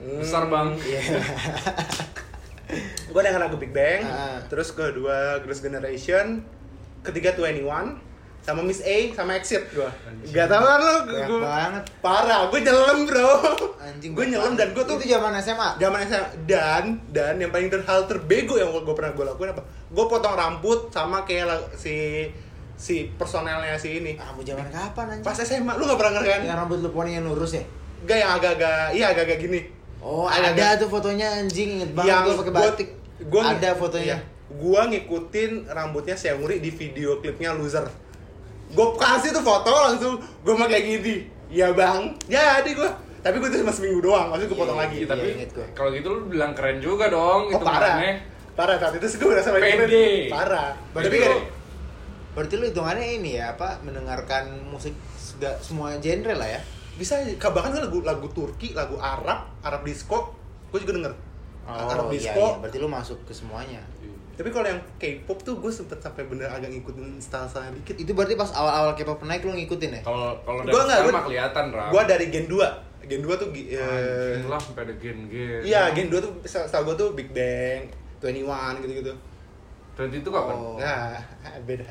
besar bang Iya. (laughs) (laughs) gue denger lagu Big Bang. Ah. Terus kedua Girls Generation. Ketiga 21 sama Miss A sama Exit gue. Gak tau kan lo? Gua- banget. Parah. Gue nyelam bro. Anjing. Gue nyelam dan gue tuh itu zaman SMA. zaman SMA dan dan yang paling ter hal terbego yang gue pernah gue lakuin apa? Gue potong rambut sama kayak si si personelnya si ini. Kamu zaman kapan anjing? Pas SMA lu gak pernah ngerti kan? yang rambut lu poninya lurus ya? Gak yang agak-agak, iya agak-agak gini. Oh, Agak-agak- ada tuh fotonya anjing inget banget gua pakai gua- batik. gua ng- ada fotonya. iya. gua ngikutin rambutnya Seungri di video klipnya Loser. Gua kasih tuh foto langsung gua mah kayak gini. Iya bang, jadi gua. Tapi gua itu cuma seminggu doang, maksudnya gua Iya, potong iya, lagi. Iya, tapi inget gua. kalau gitu lu bilang keren juga dong Oh parah, hitungannya. parah saat itu sih gua udah sampai Pede. keren. Parah. Berarti Tapi lu- kan, Berarti lu hitungannya ini ya apa mendengarkan musik sega, semua genre lah ya? Bisa bahkan kan lagu lagu Turki, lagu Arab, Arab disco, gua juga denger. Arab iya, disco. iya, berarti lu masuk ke semuanya. Tapi kalau yang K-pop tuh gue sempet sampai bener agak ngikutin style-style dikit. Itu berarti pas awal-awal K-pop naik lu ngikutin ya? Kalau kalau dari Gua nggak, sekarang gua- mah kelihatan Ram. Gua dari Gen 2. Gen 2 tuh Anjing lah sampai ada gen-gen. Iya, Gen 2 tuh style gue tuh Big Bang, 21 gitu-gitu. Dan itu kapan? Oh. Nah, (laughs) beda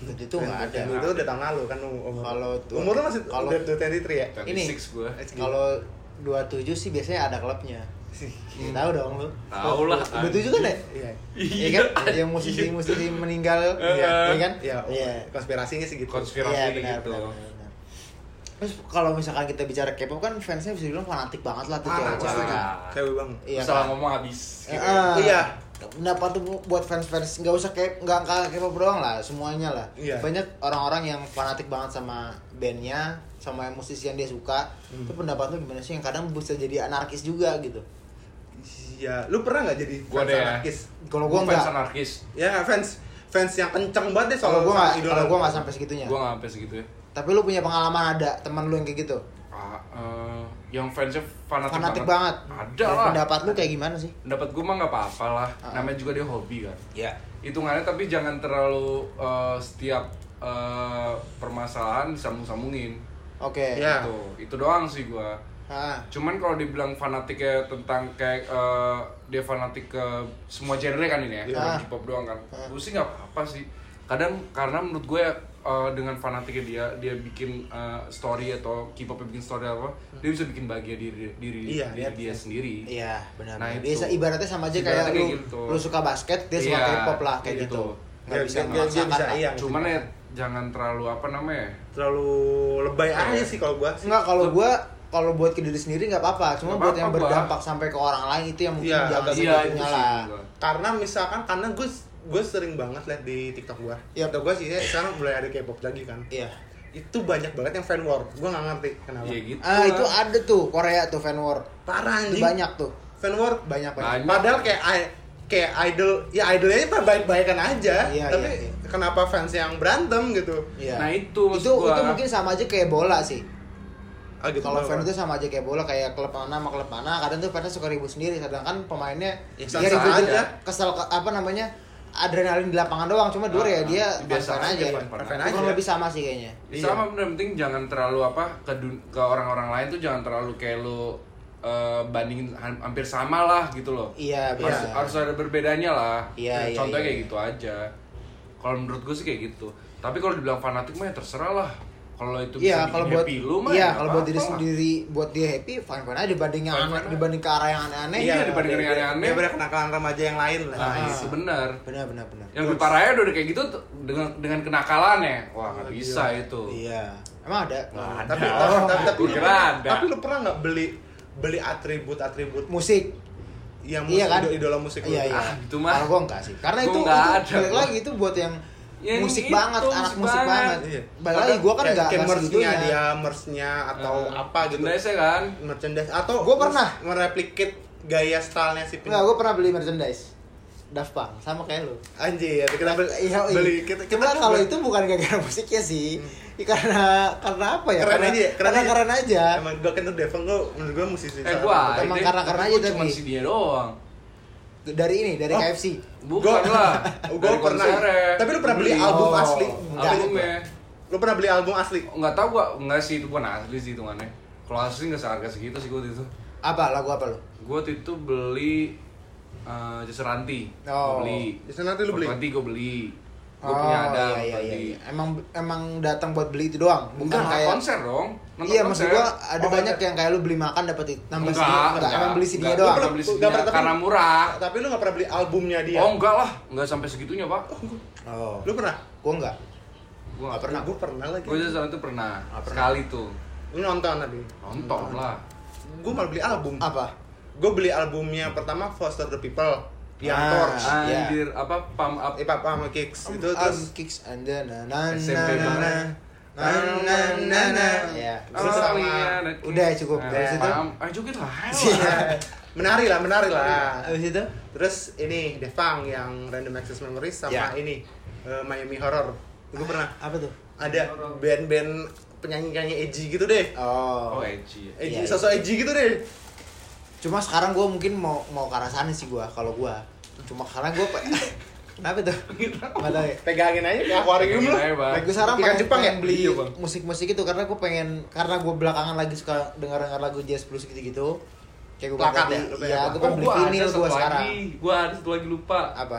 bener. Itu tuh nggak ada. Gen 2 itu udah tahun lalu kan umur. Kalau tuh- umur lu masih kalau- udah 23 ya? Ini. 26 gua. Kalau 27 sih biasanya ada klubnya. Ya, (laughs) tahu dong lu. Tahu lah, 27 kan ya? Iya. Iya kan? Yang musisi-musisi meninggal, (laughs) Iya. iya kan? Iya, Iya. konspirasinya sih gitu. Konspirasi Iya, benar, gitu. benar, benar, benar. Terus kalau misalkan kita bicara K-pop kan fansnya bisa dibilang fanatik banget lah tuh Parah, cewek-cewek. Cewek bang. Iya Salah kan? ngomong habis. Gitu. ah. Iya. Pendapat tuh bu- buat fans-fans nggak usah kayak nggak nggak K-pop doang lah, semuanya lah. Iya. Banyak orang-orang yang fanatik banget sama bandnya, sama musisi yang dia suka. Hmm. Itu pendapat lu gimana sih? Yang kadang bisa jadi anarkis juga gitu. Iya, lu pernah nggak jadi Gua fans ya. anarkis? Kalau Gua gua fans nggak, anarkis. Ya, fans fans yang kenceng banget deh kalau soal gua nggak, idola. kalau gua nggak sampai segitunya. Gua nggak sampai segitu ya. Tapi lu punya pengalaman ada teman lu yang kayak gitu? Ah, eh, yang fansnya fanatik, Fanatik banget. Ada Dan lah. Pendapat lu kayak gimana sih? Pendapat gue mah nggak apa-apa lah. Ah. Namanya juga dia hobi kan. Ya. Hitungannya tapi jangan terlalu eh, setiap eh, permasalahan disambung-sambungin. Oke. Iya. Gitu. Itu doang sih gua. Ah. Cuman kalau dibilang fanatik ya tentang kayak eh, dia fanatik ke semua genre kan ini ya, Iya. bukan K-pop doang kan. Ah. Gue sih nggak apa-apa sih. Kadang karena menurut gue ya, eh, dengan fanatiknya dia dia bikin eh, story atau K-pop bikin story apa, dia bisa bikin bahagia diri diri, Iya, diri iya. dia sendiri. Iya, benar. Nah, itu. Dia ibaratnya sama aja Ibaratnya kayak kayak lu, gitu. lu suka basket, dia suka Iya, K-pop lah kayak gitu. gitu. Nggak Dia- bisa dia- bisa, iya. Cuman ya jangan terlalu apa namanya? terlalu lebay Iya. aja sih kalau gua sih. Enggak kalau gua kalau buat ke diri sendiri nggak apa-apa, cuma Nggak buat yang berdampak sampai ke orang lain itu yang mungkin Iya, jangan Iya, sih lah. Karena misalkan karena gue gue sering banget liat di TikTok gua. Iya. TikTok gua sih ya, sekarang mulai ada K-pop lagi kan. Iya. Itu banyak banget yang fan war. Gua nggak ngerti kenapa. Iya gitu. Ah, lah. itu ada tuh Korea tuh fan war. Parah Itu anjing. banyak tuh. Fan war Banyak banyak. Banyak. Padahal kayak kayak idol ya idolnya mah baik-baikan aja. Iya, tapi iya, iya. kenapa fans yang berantem gitu? Iya. Nah, itu maksud itu, gua. itu mungkin sama aja kayak bola sih. Ah, gitu Kalau fan itu sama aja kayak bola kayak klub mana sama klub mana. Kadang tuh fansnya suka ribut sendiri, sedangkan pemainnya Ya, dia sah-sah ribut aja. kesel ke- apa namanya adrenalin di lapangan doang. Cuma dua ya Ah, dia biasa fan aja, aja. fan- Kurang aja. lebih sama sih kayaknya. Ya, sama bener penting jangan terlalu apa ke dun- ke orang-orang lain tuh jangan terlalu kayak lu eh, bandingin ha- hampir sama lah gitu loh. Iya, Harus, benar. harus ada berbedanya lah. Iya, iya, Contohnya iya. kayak gitu aja. kalau menurut gue sih kayak gitu tapi kalau dibilang fanatik mah ya terserah lah kalau itu Iya, bisa kalau bikin buat happy lu mah iya, ya kalau buat diri sendiri, buat dia happy, fine fine aja dibanding yang aneh, dibanding ke arah yang aneh-aneh. Iya, dibanding yang aneh-aneh. Dia pada kenakalan remaja yang lain lah. nah Ah. itu benar Benar benar benar. yang lebih parahnya udah kayak gitu dengan dengan kenakalannya wah nggak bisa itu Iya. Emang ada? Ada. Tapi Oh, tapi, tapi, lu pernah, ada. tapi lu pernah nggak beli beli atribut-atribut Musik. yang Iya musik kan? idola, musik lu? Iya iya. Ah, itu mah. Kalau gua enggak sih. Karena Gua itu itu ada, balik lagi itu buat yang Yang musik itu, banget, anak musik banget. banget. Iya. Balik lagi gua kan enggak kayak merch-nya dia, merch-nya atau apa gitu. merchandise kan Merchandise atau Gua pernah. mereplikate gaya stylenya si Enggak, gua pernah beli merchandise. Daft Punk sama kayak lu. Anjir, kita beli, Iya, iya. beli kita, kita Cuma kalau itu bukan gara-gara musiknya sih. Ya, karena karena apa ya? Keren karena, aja ya, keren karena aja. Emang gue kan tuh Devon gue menurut gue musisi eh gua. Emang karena- karena aja cuma tapi. si dia doang Dari ini, dari Oh. KFC. bukan Gua- lah (laughs) Gue pernah. konsernya. Tapi lu pernah beli Beli. album Oh. asli? Enggak. albumnya Lu pernah beli album asli? nggak tahu gua nggak sih itu bukan asli sih hitungannya kalau asli nggak seharga segitu sih gua itu Apa lagu apa lu? gua itu beli uh, Ranti Oh. gua beli Jason Ranti lu beli? Ranti gua beli gua Oh, punya ada iya, iya, Ranti. iya. Emang emang datang buat beli itu doang, bukan kayak konser dong nonton Iya, konser. maksud gua ada Oh, banyak konser. yang kayak lu beli makan dapat itu nambah Enggak, CD. enggak, emang beli CD-nya enggak. doang. Gua pernah beli CD-nya karena murah Tapi lu gak pernah beli albumnya dia? oh enggak lah enggak sampai segitunya pak Oh. Lu pernah? Gua enggak. gua Nggak pernah. Gue pernah lagi. gua Jason itu pernah Ah, pernah. sekali tuh Lu nonton tadi? nonton lah Gue malah beli album. Apa? Gue beli albumnya pertama Foster the People yang Ah. Torch. Iya. anjir apa pump up Eh Papa sama Kicks itu Um, terus kicks and then na na SMP na na na na na na. Ya. Terus Oh, sama- iya, ada Udah, cukup. Nah, Dari situ? ayo joget lah Iya. menari lah, menari lah. Habis itu? Terus ini Devang yang Random Access Memories sama Ya. ini eh, Miami Horror. Gue pernah Apa tuh? ada band-band penyanyi-penyanyi edgy gitu deh. Oh. oh edgy. Edgy, Iya, iya. sosok edgy gitu deh. Cuma sekarang gua mungkin mau mau ke arah sana sih gua kalau gua. Cuma karena gua pe- (laughs) Kenapa tuh? Enggak tahu ya. Pegangin aja kayak akuarium lu. Nah, gue sekarang Ikan pengen, Jepang pengen ya? beli Iya, musik-musik itu karena gue pengen karena gue belakangan lagi suka dengar-dengar lagu jazz blues gitu-gitu. Kayak gue Plakat ya? Lu pengen Iya, gue Oh, pengen beli gue sekarang. lagi. Gua ada satu lagi lupa. Apa?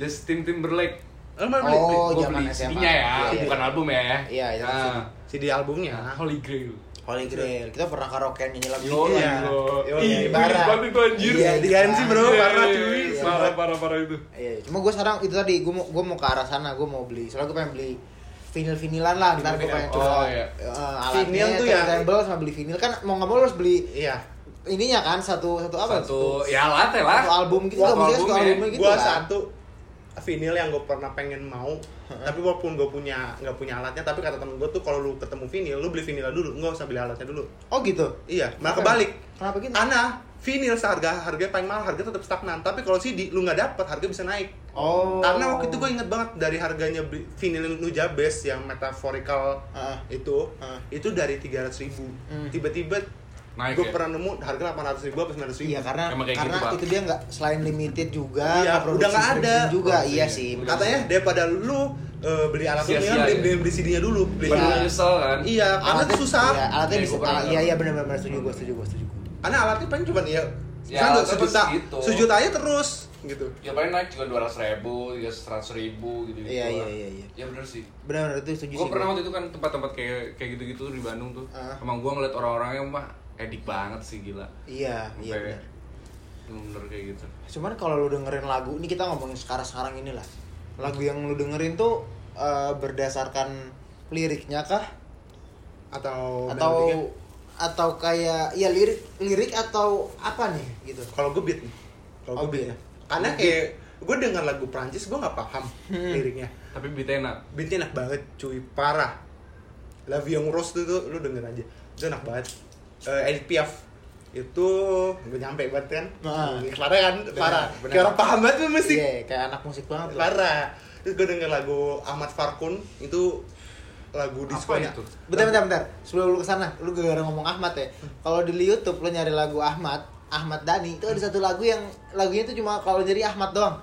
Justin Timberlake. Lu mau beli? Oh, zaman beli SMA. CD-nya ya, Iya, iya. bukan album ya. Iya, itu Nah, CD albumnya. Holy Grail. Holy Grail. Kita pernah karaoke nyanyi lagu Yo, itu. Iya. iya. Yo, iya, banget itu anjir. Iya, diganti, bro. Iya, Parah, iya, cuy. iya. Parah, parah, parah itu. Iya, cuma gue sekarang itu tadi gue mau gue mau ke arah sana, gue mau beli. Soalnya gue pengen beli vinyl vinilan lah. Ntar gue pengen Oh, coba iya. eh, alatnya, Vinyl tuh ya- turntable sama beli vinyl kan mau nggak mau harus beli Iya. ininya kan satu satu apa? Satu, ya latte lah. Satu album gitu, Satu kan, satu albumnya. albumnya gitu gua kan. satu vinyl yang gue pernah pengen mau tapi walaupun gue punya nggak punya alatnya tapi kata temen gue tuh kalau lu ketemu vinyl lu beli vinyl dulu nggak usah beli alatnya dulu Oh gitu. iya malah kebalik Kenapa gitu? karena vinyl seharga harganya paling mahal harga tetap stagnan tapi kalau CD lu nggak dapet harga bisa naik Oh. karena waktu itu gue inget banget dari harganya vinyl Nujabes yang metaphorical Ah. itu Ah. itu dari 300.000 ribu Hmm. tiba-tiba Naik gue ya? pernah nemu harga 800 ribu apa 900 ribu Iya karena karena gitu, itu dia nggak selain limited juga Iya, udah nggak ada. juga Produksi, iya ya. sih Udah. benar. katanya daripada lu eh, beli alat Sia-sia mendingan beli, ya. beli, beli CD-nya dulu beli Iya. nyesel kan? iya karena alatnya susah Iya, alatnya Iya, bisa iya iya benar benar setuju gue setuju gue setuju karena alatnya paling cuma ya Ya, kan alatnya sejuta segitu. sejuta aja terus gitu Ya paling naik juga dua ratus ribu, tiga ratus ribu gitu gitu. Iya iya iya iya. Ya bener sih. Benar benar itu setuju Gue pernah waktu itu kan tempat-tempat kayak kayak gitu-gitu tuh di Bandung tuh. Ah. Emang gue ngeliat orang-orangnya mah edik banget sih gila. Iya iya Sampai benar. Bener kayak gitu. Cuman kalau lu dengerin lagu, ini kita ngomongin sekarang-sekarang inilah. Lagu yang lu dengerin tuh eh, berdasarkan liriknya kah atau atau melodinya. atau kayak ya lirik lirik atau apa nih gitu. kalau gue beat nih Oh, kalau gue beat beat. karena kayak gue dengar lagu Prancis gue nggak paham Hmm. liriknya Tapi beat enak. beatnya enak banget cuy parah Vie en Rose tuh, tuh lu denger aja itu enak banget Eh, Edith Piaf itu gue nyampe banget kan Nah. parah kan parah bener. kayak orang paham banget tuh musik Iya, kayak anak musik banget lah. parah terus gue denger lagu Ahmad Farkun itu lagu Apa diskonya itu? Bentar, bentar, bentar. Sebelum lu ke sana, lu gara-gara ngomong Ahmad ya. Kalau di YouTube lu nyari lagu Ahmad, Ahmad Dhani, itu ada satu lagu yang lagunya itu cuma kalau nyari Ahmad doang.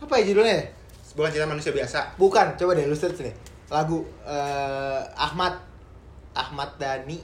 Apa ya judulnya? bukan cinta manusia biasa Bukan, coba deh lu search deh. Lagu eh, Ahmad Ahmad Dhani.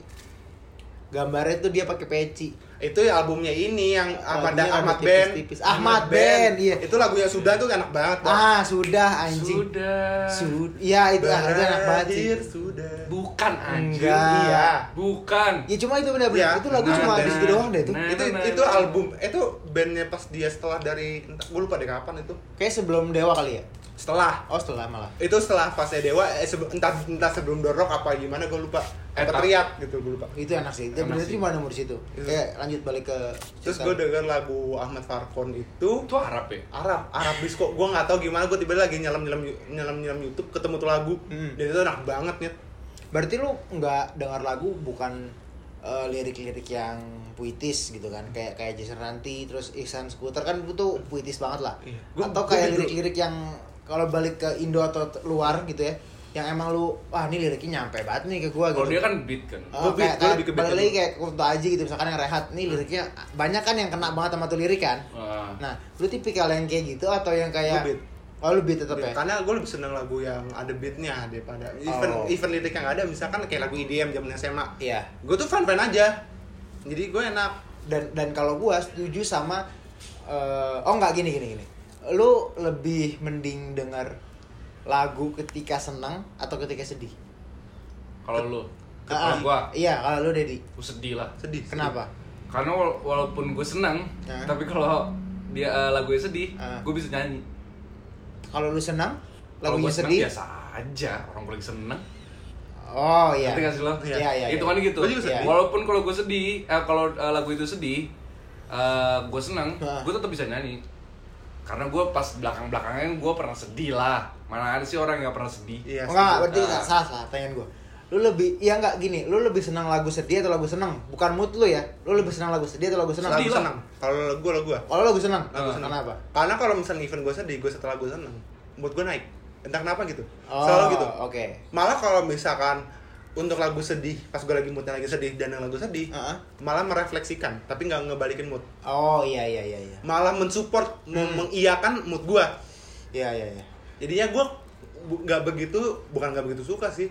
Gambarnya tuh dia pakai peci. itu ya albumnya ini yang Ahmad Lagunya Ahmad rada Band. tipis-tipis. Ahmad Band, iya. Itu lagunya sudah tuh enak banget. Bang. Ah, sudah anjing. Sudah. Sud Iya, itu ah, itu enak banget sih. Sudah. Bukan anjir. Enggak. Iya. Bukan. Ya cuma itu benar-benar Iya. itu lagu Nah, cuma nah, di situ doang deh itu. nah. itu itu album itu bandnya pas dia setelah dari entah gue lupa deh kapan itu Kayak sebelum Dewa kali ya. Setelah. Oh, setelah malah. itu setelah fase dewa eh, entah entah sebelum dorok apa gimana gue lupa. Apa teriak gitu gue lupa. Itu enak sih. Enak berarti nemu di situ. Kayak lanjut balik ke terus gue denger lagu Ahmad Farkon itu. Itu Arab ya? Arab Arab disco. Gue nggak tahu gimana gue tiba lagi nyelam nyelam nyelam nyelam YouTube ketemu tuh lagu. Hmm. dan itu enak banget nih Berarti lu nggak dengar lagu bukan eh, lirik-lirik yang puitis gitu kan? Kayak kayak Jason Ranti terus Ihsan Skuter. Kan itu puitis banget lah. Iya. Gua- atau gua kayak lirik-lirik yang kalau balik ke Indo atau luar gitu ya yang emang lu wah ini liriknya nyampe banget nih ke gua gitu. Kalau dia kan beat kan. Oh, Gua beat, kayak, gua kayak lebih ke beat balik dulu. lagi kayak Kunto Aji gitu misalkan yang rehat. Nih liriknya banyak kan yang kena banget sama tuh lirik kan? Ah. nah lu tipikal yang kayak gitu atau yang kayak Gua beat. oh lu beat tetap ya? Karena gue lebih seneng lagu yang ada beatnya daripada even Oh. even lirik yang ada. Misalkan kayak lagu EDM zaman SMA iya. Gue tuh fan fan aja. Jadi gue enak. Dan dan kalau gua setuju sama eh, oh nggak gini gini gini lu lebih mending denger lagu ketika senang atau ketika sedih Kalau lu, Ah, kalau gua, iya kalau lu Dedi gua sedih lah. sedih kenapa Karena wala- walaupun gue senang, Ah. tapi kalau dia eh, lagunya sedih, Ah. gue bisa nyanyi. kalau lu senang Kalau lagunya gua senang sedih biasa aja, orang gue lagi seneng. oh iya Ngerti gak sih lo? Iya, iya, iya. Itu kan gitu. Gua sedih. Walaupun kalau gue sedih, eh, kalau eh, lagu itu sedih, gue senang, Ah. gue tetap bisa nyanyi. Karena gue pas belakang-belakangnya gue pernah sedih lah. Mana ada sih orang yang pernah sedih? iya Oh, enggak, berarti Ah. salah salah pertanyaan gua. Lu lebih iya enggak gini, lu lebih senang lagu sedih atau lagu senang? Bukan mood lu ya. Lu lebih senang lagu sedih atau lagu senang? lagu seneng kalau lagu gue lagu gue Kalau lagu senang, lagu Ah. seneng kenapa? karena kalau misalnya event gue sedih gue setelah gue seneng mood gue naik entah kenapa gitu Oh, selalu gitu Oke. malah kalau misalkan untuk lagu sedih pas gue lagi moodnya lagi sedih dan yang lagu sedih Heeh. malah merefleksikan tapi nggak ngebalikin mood Oh iya iya iya iya. malah mensupport Hmm. mengiyakan mood gue Iya iya iya. jadinya gue nggak begitu bukan nggak begitu suka sih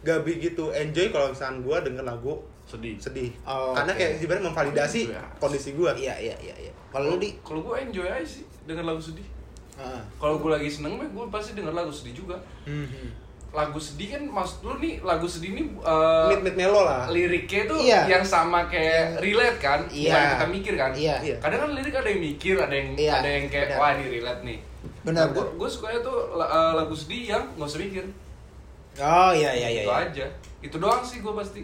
nggak begitu enjoy kalau misalkan gue denger lagu Sedih. sedih Oh, karena oke. kayak sebenarnya memvalidasi Iya. kondisi gue Iya iya iya iya. Kalau lu di Kalau gue enjoy aja sih dengan lagu sedih. Heeh. Kalau gue lagi seneng, mah gue pasti denger lagu sedih juga. Mhm. Lagu sedih kan maksud lu nih lagu sedih nih eh, mid mid melo lah liriknya tuh Iya. yang sama kayak relate kan, Iya. bukan kita mikir kan. Iya. Iya. Kadang kan lirik ada yang mikir, ada yang Iya, ada yang kayak benar. wah ini relate nih. Benar, gue benar. gue sukanya tuh eh, lagu sedih yang nggak usah mikir. Oh iya iya iya. itu iya. aja. Itu doang sih gue pasti.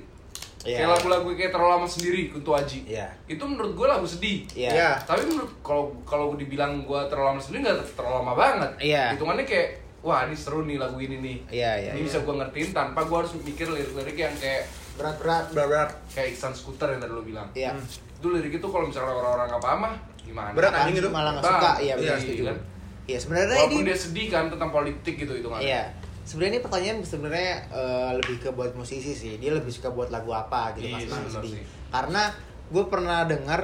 Iya. Kayak lagu-lagu kayak terlalu lama sendiri Kunto Aji. Iya. Itu menurut gue lagu sedih. Iya. Iya. Tapi menurut kalau kalau dibilang gue terlalu lama sendiri nggak terlalu lama banget. Iya. Hitungannya kayak wah ini seru nih lagu ini nih. Iya, iya, Ini iya. bisa gue ngertiin tanpa gue harus mikir lirik-lirik yang kayak Berat-berat. berat kayak Iksan Skuter yang tadi lo bilang. Iya. Itu lirik itu kalau misalnya orang-orang paham mah gimana? Berat, anjing sih itu. malah nggak Bang, suka. Iya iya, benar setuju. kan? Iya sebenarnya Walaupun ini dia sedih kan tentang politik gitu hitungannya. Iya. Sebenarnya ini pertanyaan sebenarnya eh, lebih ke buat musisi sih. Dia lebih suka buat lagu apa gitu Iya, pas lagi benar sedih. sih. Karena gue pernah dengar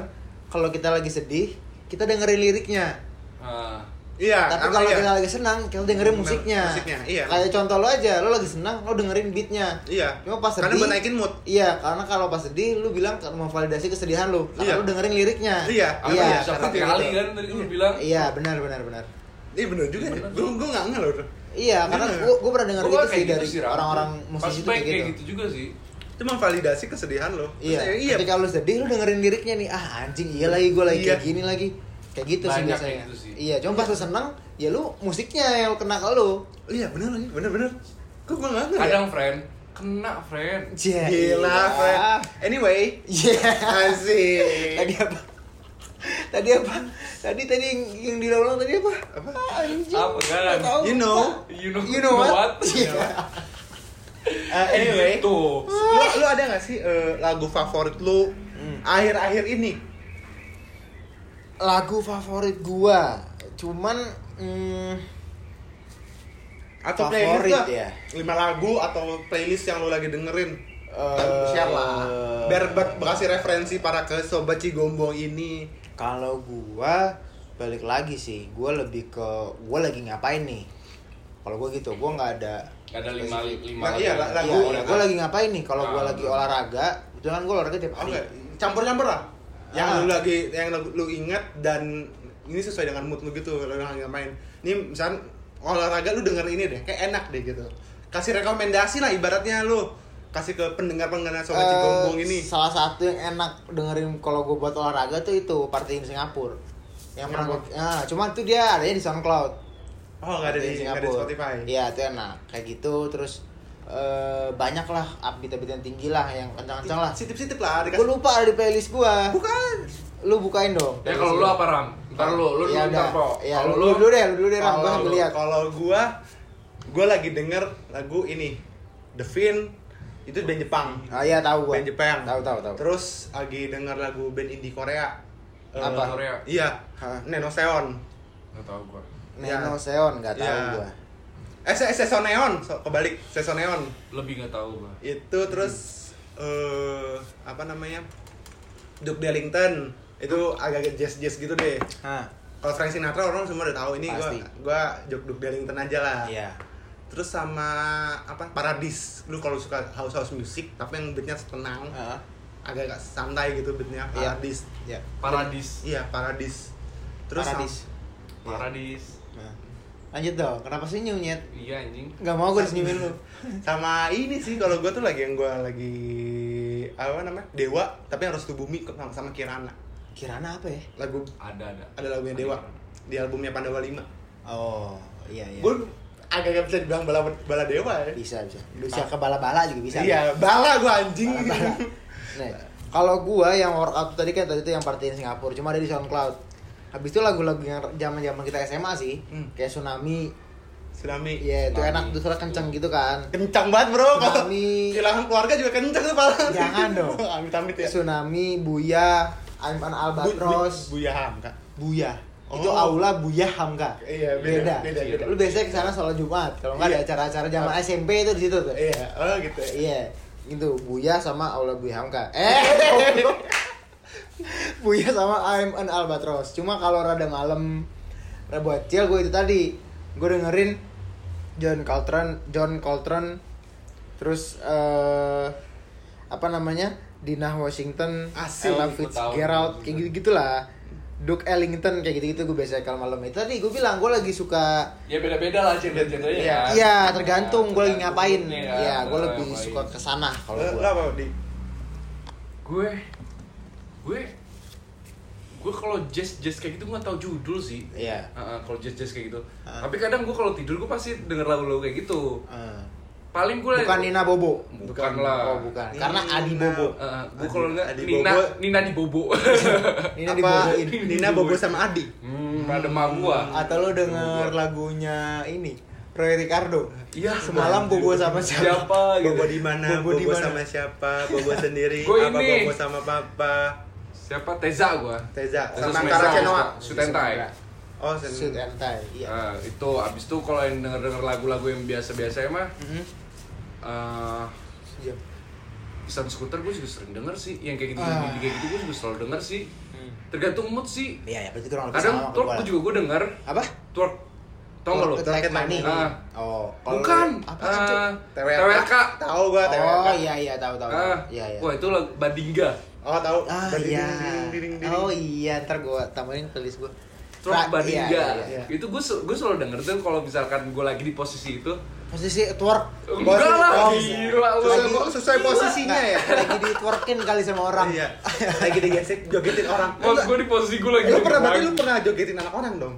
kalau kita lagi sedih, kita dengerin liriknya. Ah, iya Tapi kalau iya. kita lagi senang, kita dengerin Denger musiknya. musiknya, iya. Kayak contoh lo aja, lo lagi senang, lo dengerin beatnya. iya Cuma pas sedih. karena buat naikin mood Iya, karena kalau pas sedih, lu bilang mau validasi kesedihan lu. Karena Iya. lu dengerin liriknya. Iya, apa iya. ya, kayak kali gitu. kan tadi lu bilang. Iya, benar benar benar. iya bener juga Bener. gue gue nggak loh Iya, karena Bener. gua, gua pernah dengar gitu sih dari Ram. orang-orang musisi itu kayak kayak gitu. gitu juga sih. itu memvalidasi kesedihan lo Iya, iya ketika lu sedih lu dengerin liriknya nih, ah anjing iya lagi gue lagi kayak Iya. gini lagi. Kayak gitu sih Banyak biasanya. kayak gitu sih. Iya, cuma pas lu seneng, ya lu musiknya yang kena ke lu. iya bener lagi bener bener kok gue nggak ya? Kadang friend kena friend. Yeah, gila friend anyway Iya. asik Tadi apa? Tadi apa? Tadi tadi yang, yang diulang tadi apa? Apa? Anjing. Apa kan? You know You know, You know what? (laughs) Iya. Iya. Uh, anyway Gitu. lu, lu ada gak sih eh, lagu favorit lu Hmm. akhir-akhir ini Lagu favorit gua, cuman mm, atau Favorit playlist ya? lima lagu atau playlist yang lu lagi dengerin Eh, share lah biar ber- kasih referensi para ke sobat Cigombong ini Kalau gua balik lagi sih, gua lebih ke gua lagi ngapain nih. Kalau gua gitu, gua nggak ada Ada lima lima Nah, iya, lagu. Iya, olahraga. gue lagi ngapain nih? Kalau gue Ah, lagi bener. olahraga, kebetulan gue olahraga tiap hari. oke campur-campur lah yang Ah. lu lagi yang lu, lu ingat dan ini sesuai dengan mood lu gitu lu lagi ngapain ini misalnya olahraga lu denger ini deh kayak enak deh gitu kasih rekomendasi lah ibaratnya lu kasih ke pendengar-pendengar sobat Eh, Cigombong ini Salah satu yang enak dengerin kalau gue buat olahraga tuh itu party in Singapura. Yang pernah gue, nah, cuman tuh dia adanya di SoundCloud. oh nggak ada di nggak ada di Spotify Iya, itu enak. Kayak gitu terus eh, banyak lah upbeat-upbeat yang tinggi lah yang kencang-kencang lah. sitip-sitip lah Gue dikasih lupa ada di playlist gua. bukan Lu bukain dong. Ya kalau lu apa Ram? Ntar lu, lu ya dulu ntar po. Ya, Kalau lu, lu dulu deh, lu dulu deh, Ram. Gua kalau sambil lihat. kalau gua gua lagi denger lagu ini The Fin itu band Jepang Ah iya tahu gua. band Jepang Tahu tahu tahu. terus lagi denger lagu band indie Korea Eh, Apa? Korea? iya Hah? Neno Seon Nggak tahu gua. Neno Seon enggak tahu Iya. gua. Eh Se- Neon so, kebalik Seson Neon Lebih nggak tahu gua. itu terus eh apa namanya Duke Ellington itu agak-agak jazz jazz gitu deh Hah. kalau Frank Sinatra orang semua udah tahu ini gua Pasti. gua Duke Duke Ellington aja lah Iya. terus sama apa Paradis lu kalau suka house house music tapi yang beatnya tenang Heeh. agak-agak santai gitu beatnya Iya. Paradis Ya. Paradis. iya Paradis terus Paradis. Paradis. Nah. Lanjut dong. Kenapa sih nyunyet? Iya anjing. Gak mau gue disenyumin lu. (laughs) sama ini sih kalau gue tuh lagi yang gue lagi apa namanya Dewa tapi yang harus tuh bumi sama, sama Kirana Kirana apa ya? lagu Ada ada. ada lagunya Dewa di albumnya Pandawa 5 Oh, iya iya. gue agak-agak bisa dibilang bala bala Dewa ya bisa bisa. Bisa ke bala-bala juga bisa. iya bala gue anjing Bala-bala. Nah, kalau gua yang workout tadi kan tadi itu yang partiin Singapura, cuma ada di SoundCloud. Habis itu lagu-lagu yang zaman-zaman kita SMA sih, Hmm. kayak Tsunami. Tsunami Iya, itu Tsunami. enak tuh soalnya kenceng gitu kan. kencang banget bro kalau Tsunami. kehilangan keluarga juga kencang tuh pala Jangan dong. (laughs) amit-amit ya Tsunami, Buya, I'm an Albatros, Bu, Bu, Buya Hamka Buya. Itu Oh. aula Buya Hamka. Iya, beda, beda, beda. Lu biasanya ke sana sholat Jumat. Kalau nggak ada Iya. acara-acara zaman SMP itu di situ tuh. iya oh gitu ya. Iya, gitu. Buya sama Aula Buya Hamka. (laughs) Eh, (laughs) Buya sama I'm an Albatros. Cuma kalau rada malam, rada buat chill gue itu tadi. Gue dengerin John Coltrane, John Coltrane, terus eh apa namanya Dinah Washington, Asik, Ella. Fitzgerald, kayak gitu gitulah. Duke Ellington kayak gitu-gitu gue biasa kalau malam itu tadi gue bilang gue lagi suka Ya beda-beda lah genre-genrenya Iya. kan. Iya, tergantung gue lagi ngapain. Ya, Iya, gue lebih suka ke sana kalau gue. lo apa di Gue gue gue kalau jazz jazz kayak gitu gue nggak tahu judul sih. Iya. Heeh, kalau jazz jazz kayak gitu. Ah. Tapi kadang gue kalau tidur gue pasti denger lagu-lagu kayak gitu. Eh, Paling gue bukan Nina Bobo. Bukan lah. Oh, bukan. Karena Adi Bobo. gue kalau Adi Nina Bobo. Nina di Bobo. (laughs) Nina apa diboboin. Nina Bobo sama Adi hmm, ada mah gua. Atau lo denger lagunya ini Roy Ricardo. Iya. Semalam Bobo sama siapa? Siapa gitu. Bobo di mana Bobo di Bobo mana? sama siapa Bobo sendiri Gua apa ini. Bobo sama papa Siapa Teza gua. Teza Teza sama Antara Cenoa Sutentai. oh and tie. Iya. Nah, itu abis itu kalau yang denger-denger lagu-lagu yang biasa-biasa mah Mhm. eh Iya. Sun Scooter gue juga sering denger sih yang kayak gitu Ah. kayak gitu gue juga selalu denger sih Hmm. tergantung mood sih Iya, ya berarti kurang lebih kadang sama twerk gua gue juga gue denger Apa? twerk tau gak lo Twerk Like Money. Ah. Oh, bukan apa? eh, TWK TWK tahu gua TWK Oh, iya iya tahu tahu. Ah, Iya iya. wah itu lagu Badingga oh tahu. Ah iya. ding, ding, ding, ding. Oh iya, ntar gua tambahin playlist gua. Twerk Fra- Badingga iya, iya, iya. itu gue gue selalu denger tuh kalau misalkan gue lagi di posisi itu. Posisi twerk. enggak lah Oh, gila sesuai, Lagi- sesuai posisinya ya? (laughs) Lagi di twerkin kali sama orang. iya. (laughs) Lagi digesek jogetin orang. Wah, gue di posisi gue lagi lu pernah berarti lu pernah jogetin anak orang dong?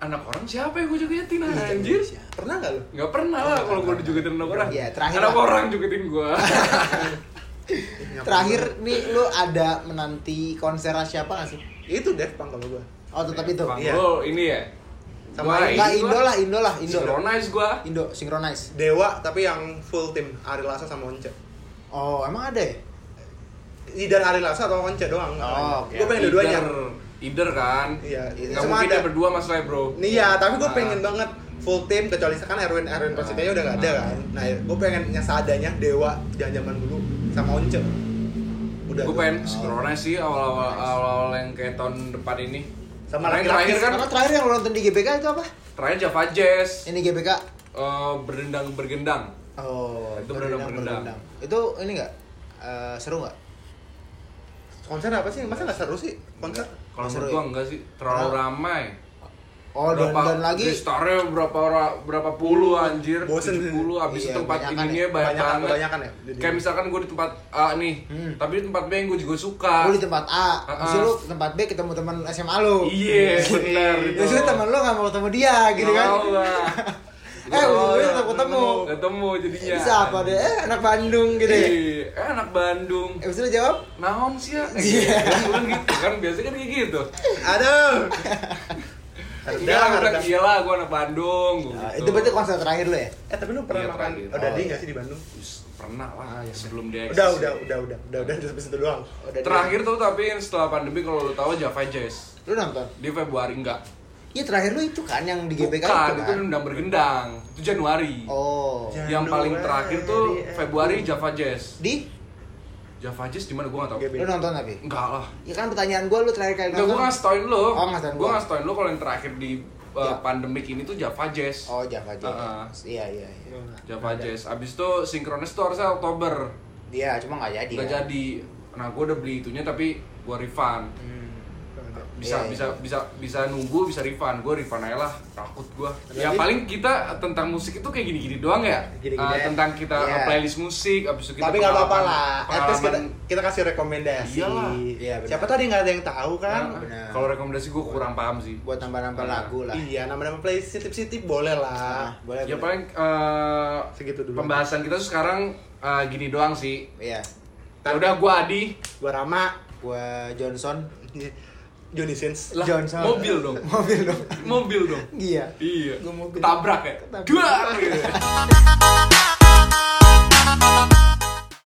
Anak orang siapa yang gue jogetin Iya, anjir? pernah nggak lu? Nggak pernah lah kalau gue dijogetin anak orang. Iya, terakhir Anak orang jogetin gue (laughs) Terakhir nih lu ada menanti konser siapa gak sih? itu Dev Pang kalau gua Oh tetap itu. Bang Iya. ini ya Sama Gua Indo gua lah, Indo lah, Indo. Synchronize gue Indo synchronize. Dewa tapi yang full tim Ari Lasso sama Once Oh, emang ada ya? Either Ari Lasso atau Once doang Oh, gue pengen dua-duanya Either kan iya Nggak semua mungkin ada berdua masalahnya bro Nih ya, tapi gue Ah. pengen banget full tim kecuali kan Erwin Erwin Prasetya udah gak ada kan. Nah, gue pengen yang seadanya Dewa jangan zaman dulu sama Once. Udah. Gue pengen synchronize sih awal-awal awal yang kayak tahun depan ini Sama yang terakhir kan Karena terakhir yang nonton di GBK itu apa? Terakhir Java Jazz Ini GBK. eh, Berdendang bergendang Oh, Itu berdendang, berdendang, berdendang. Itu ini enggak? Eh, seru enggak? konser apa sih masa nggak seru sih konser Kalau Seru menurut ya? gua enggak sih, terlalu ramai. Oh, dan, dan lagi Gestarnya berapa ora- berapa puluh anjir, Bosen. 70 habis Iya, tempat banyakan ininya ya. banyak Banyakan- banget. kebanyakan ya? Jadi- Kayak misalkan gue di tempat A nih, Hmm. tapi di tempat B yang gue juga suka. lu di tempat A, terus ah. lu tempat B ketemu teman SMA lu. Iya, benar itu. Terus teman lu gak mau ketemu dia gitu kan. (laughs) Eh, ujung-ujungnya lah. tetap ketemu. Ketemu jadinya. Bisa apa deh? Eh, anak Bandung gitu ya. Eh, anak Bandung. Eh, lu jawab? Naon sih ya? Iya. Kan gitu kan biasanya kan kayak gitu. aduh (laughs) Iya, redang. iya lah, gue anak Bandung. gua Nah, gitu. itu berarti konser terakhir lu ya? eh tapi lu pernah Iya, makan terakhir. oh, Oh, dadi iya. nggak sih di Bandung Us, Pernah lah, Ah, iya. sebelum dia udah eksis. udah udah udah udah udah sampai situ doang Udah Terakhir tuh tapi setelah pandemi kalau lu tahu Java Jazz Lu nonton? di Februari enggak. Iya terakhir lu itu kan yang di GBK Bukan, itu itu kan? undang bergendang. Itu Januari. Oh. Yang paling Januari. terakhir tuh Februari Java Jazz. Di? Java Jazz di mana gua enggak tahu. GB. Lu nonton tapi? Enggak lah. Ya kan pertanyaan gua lu terakhir kali Enggak, nonton. gua ngasih tauin lu. Oh, ngasih tauin Gua gua. ngasih tauin lu kalau yang terakhir di uh, Ya. pandemik ini tuh Java Jazz. Oh, Java Jazz. Ah, ah. Iya, iya, iya. Java Jazz. Abis itu sinkronis tuh harusnya Oktober. Iya, cuma nggak jadi. Nggak kan? jadi. Nah, gua udah beli itunya tapi gua refund. Hmm. Bisa Iya, bisa iya. bisa bisa nunggu bisa refund gue refund aja lah takut gue ya paling kita tentang musik itu kayak gini-gini doang ya Gini-gini Ah, ya. tentang kita Iya. uh, playlist musik abis itu kita tapi nggak apa-apa lah at least kita, kita kasih rekomendasi Iyalah. Iya, benar. siapa tadi nggak ada yang tahu kan Nah, kalau rekomendasi gue kurang paham sih Buat nambah-nambah Nah. lagu lah. iya nama-nama playlist sitip-sitip boleh Nah, lah boleh. ya boleh. paling uh, Segitu dulu. pembahasan kita tuh sekarang uh, gini doang sih Iya. ya udah gue Adi gua Rama Gua Johnson. (laughs) Johnny Sins lah Johnson. mobil dong (laughs) Mobil dong. mobil dong Iya. iya Gua mobil. ketabrak ya dua. (laughs)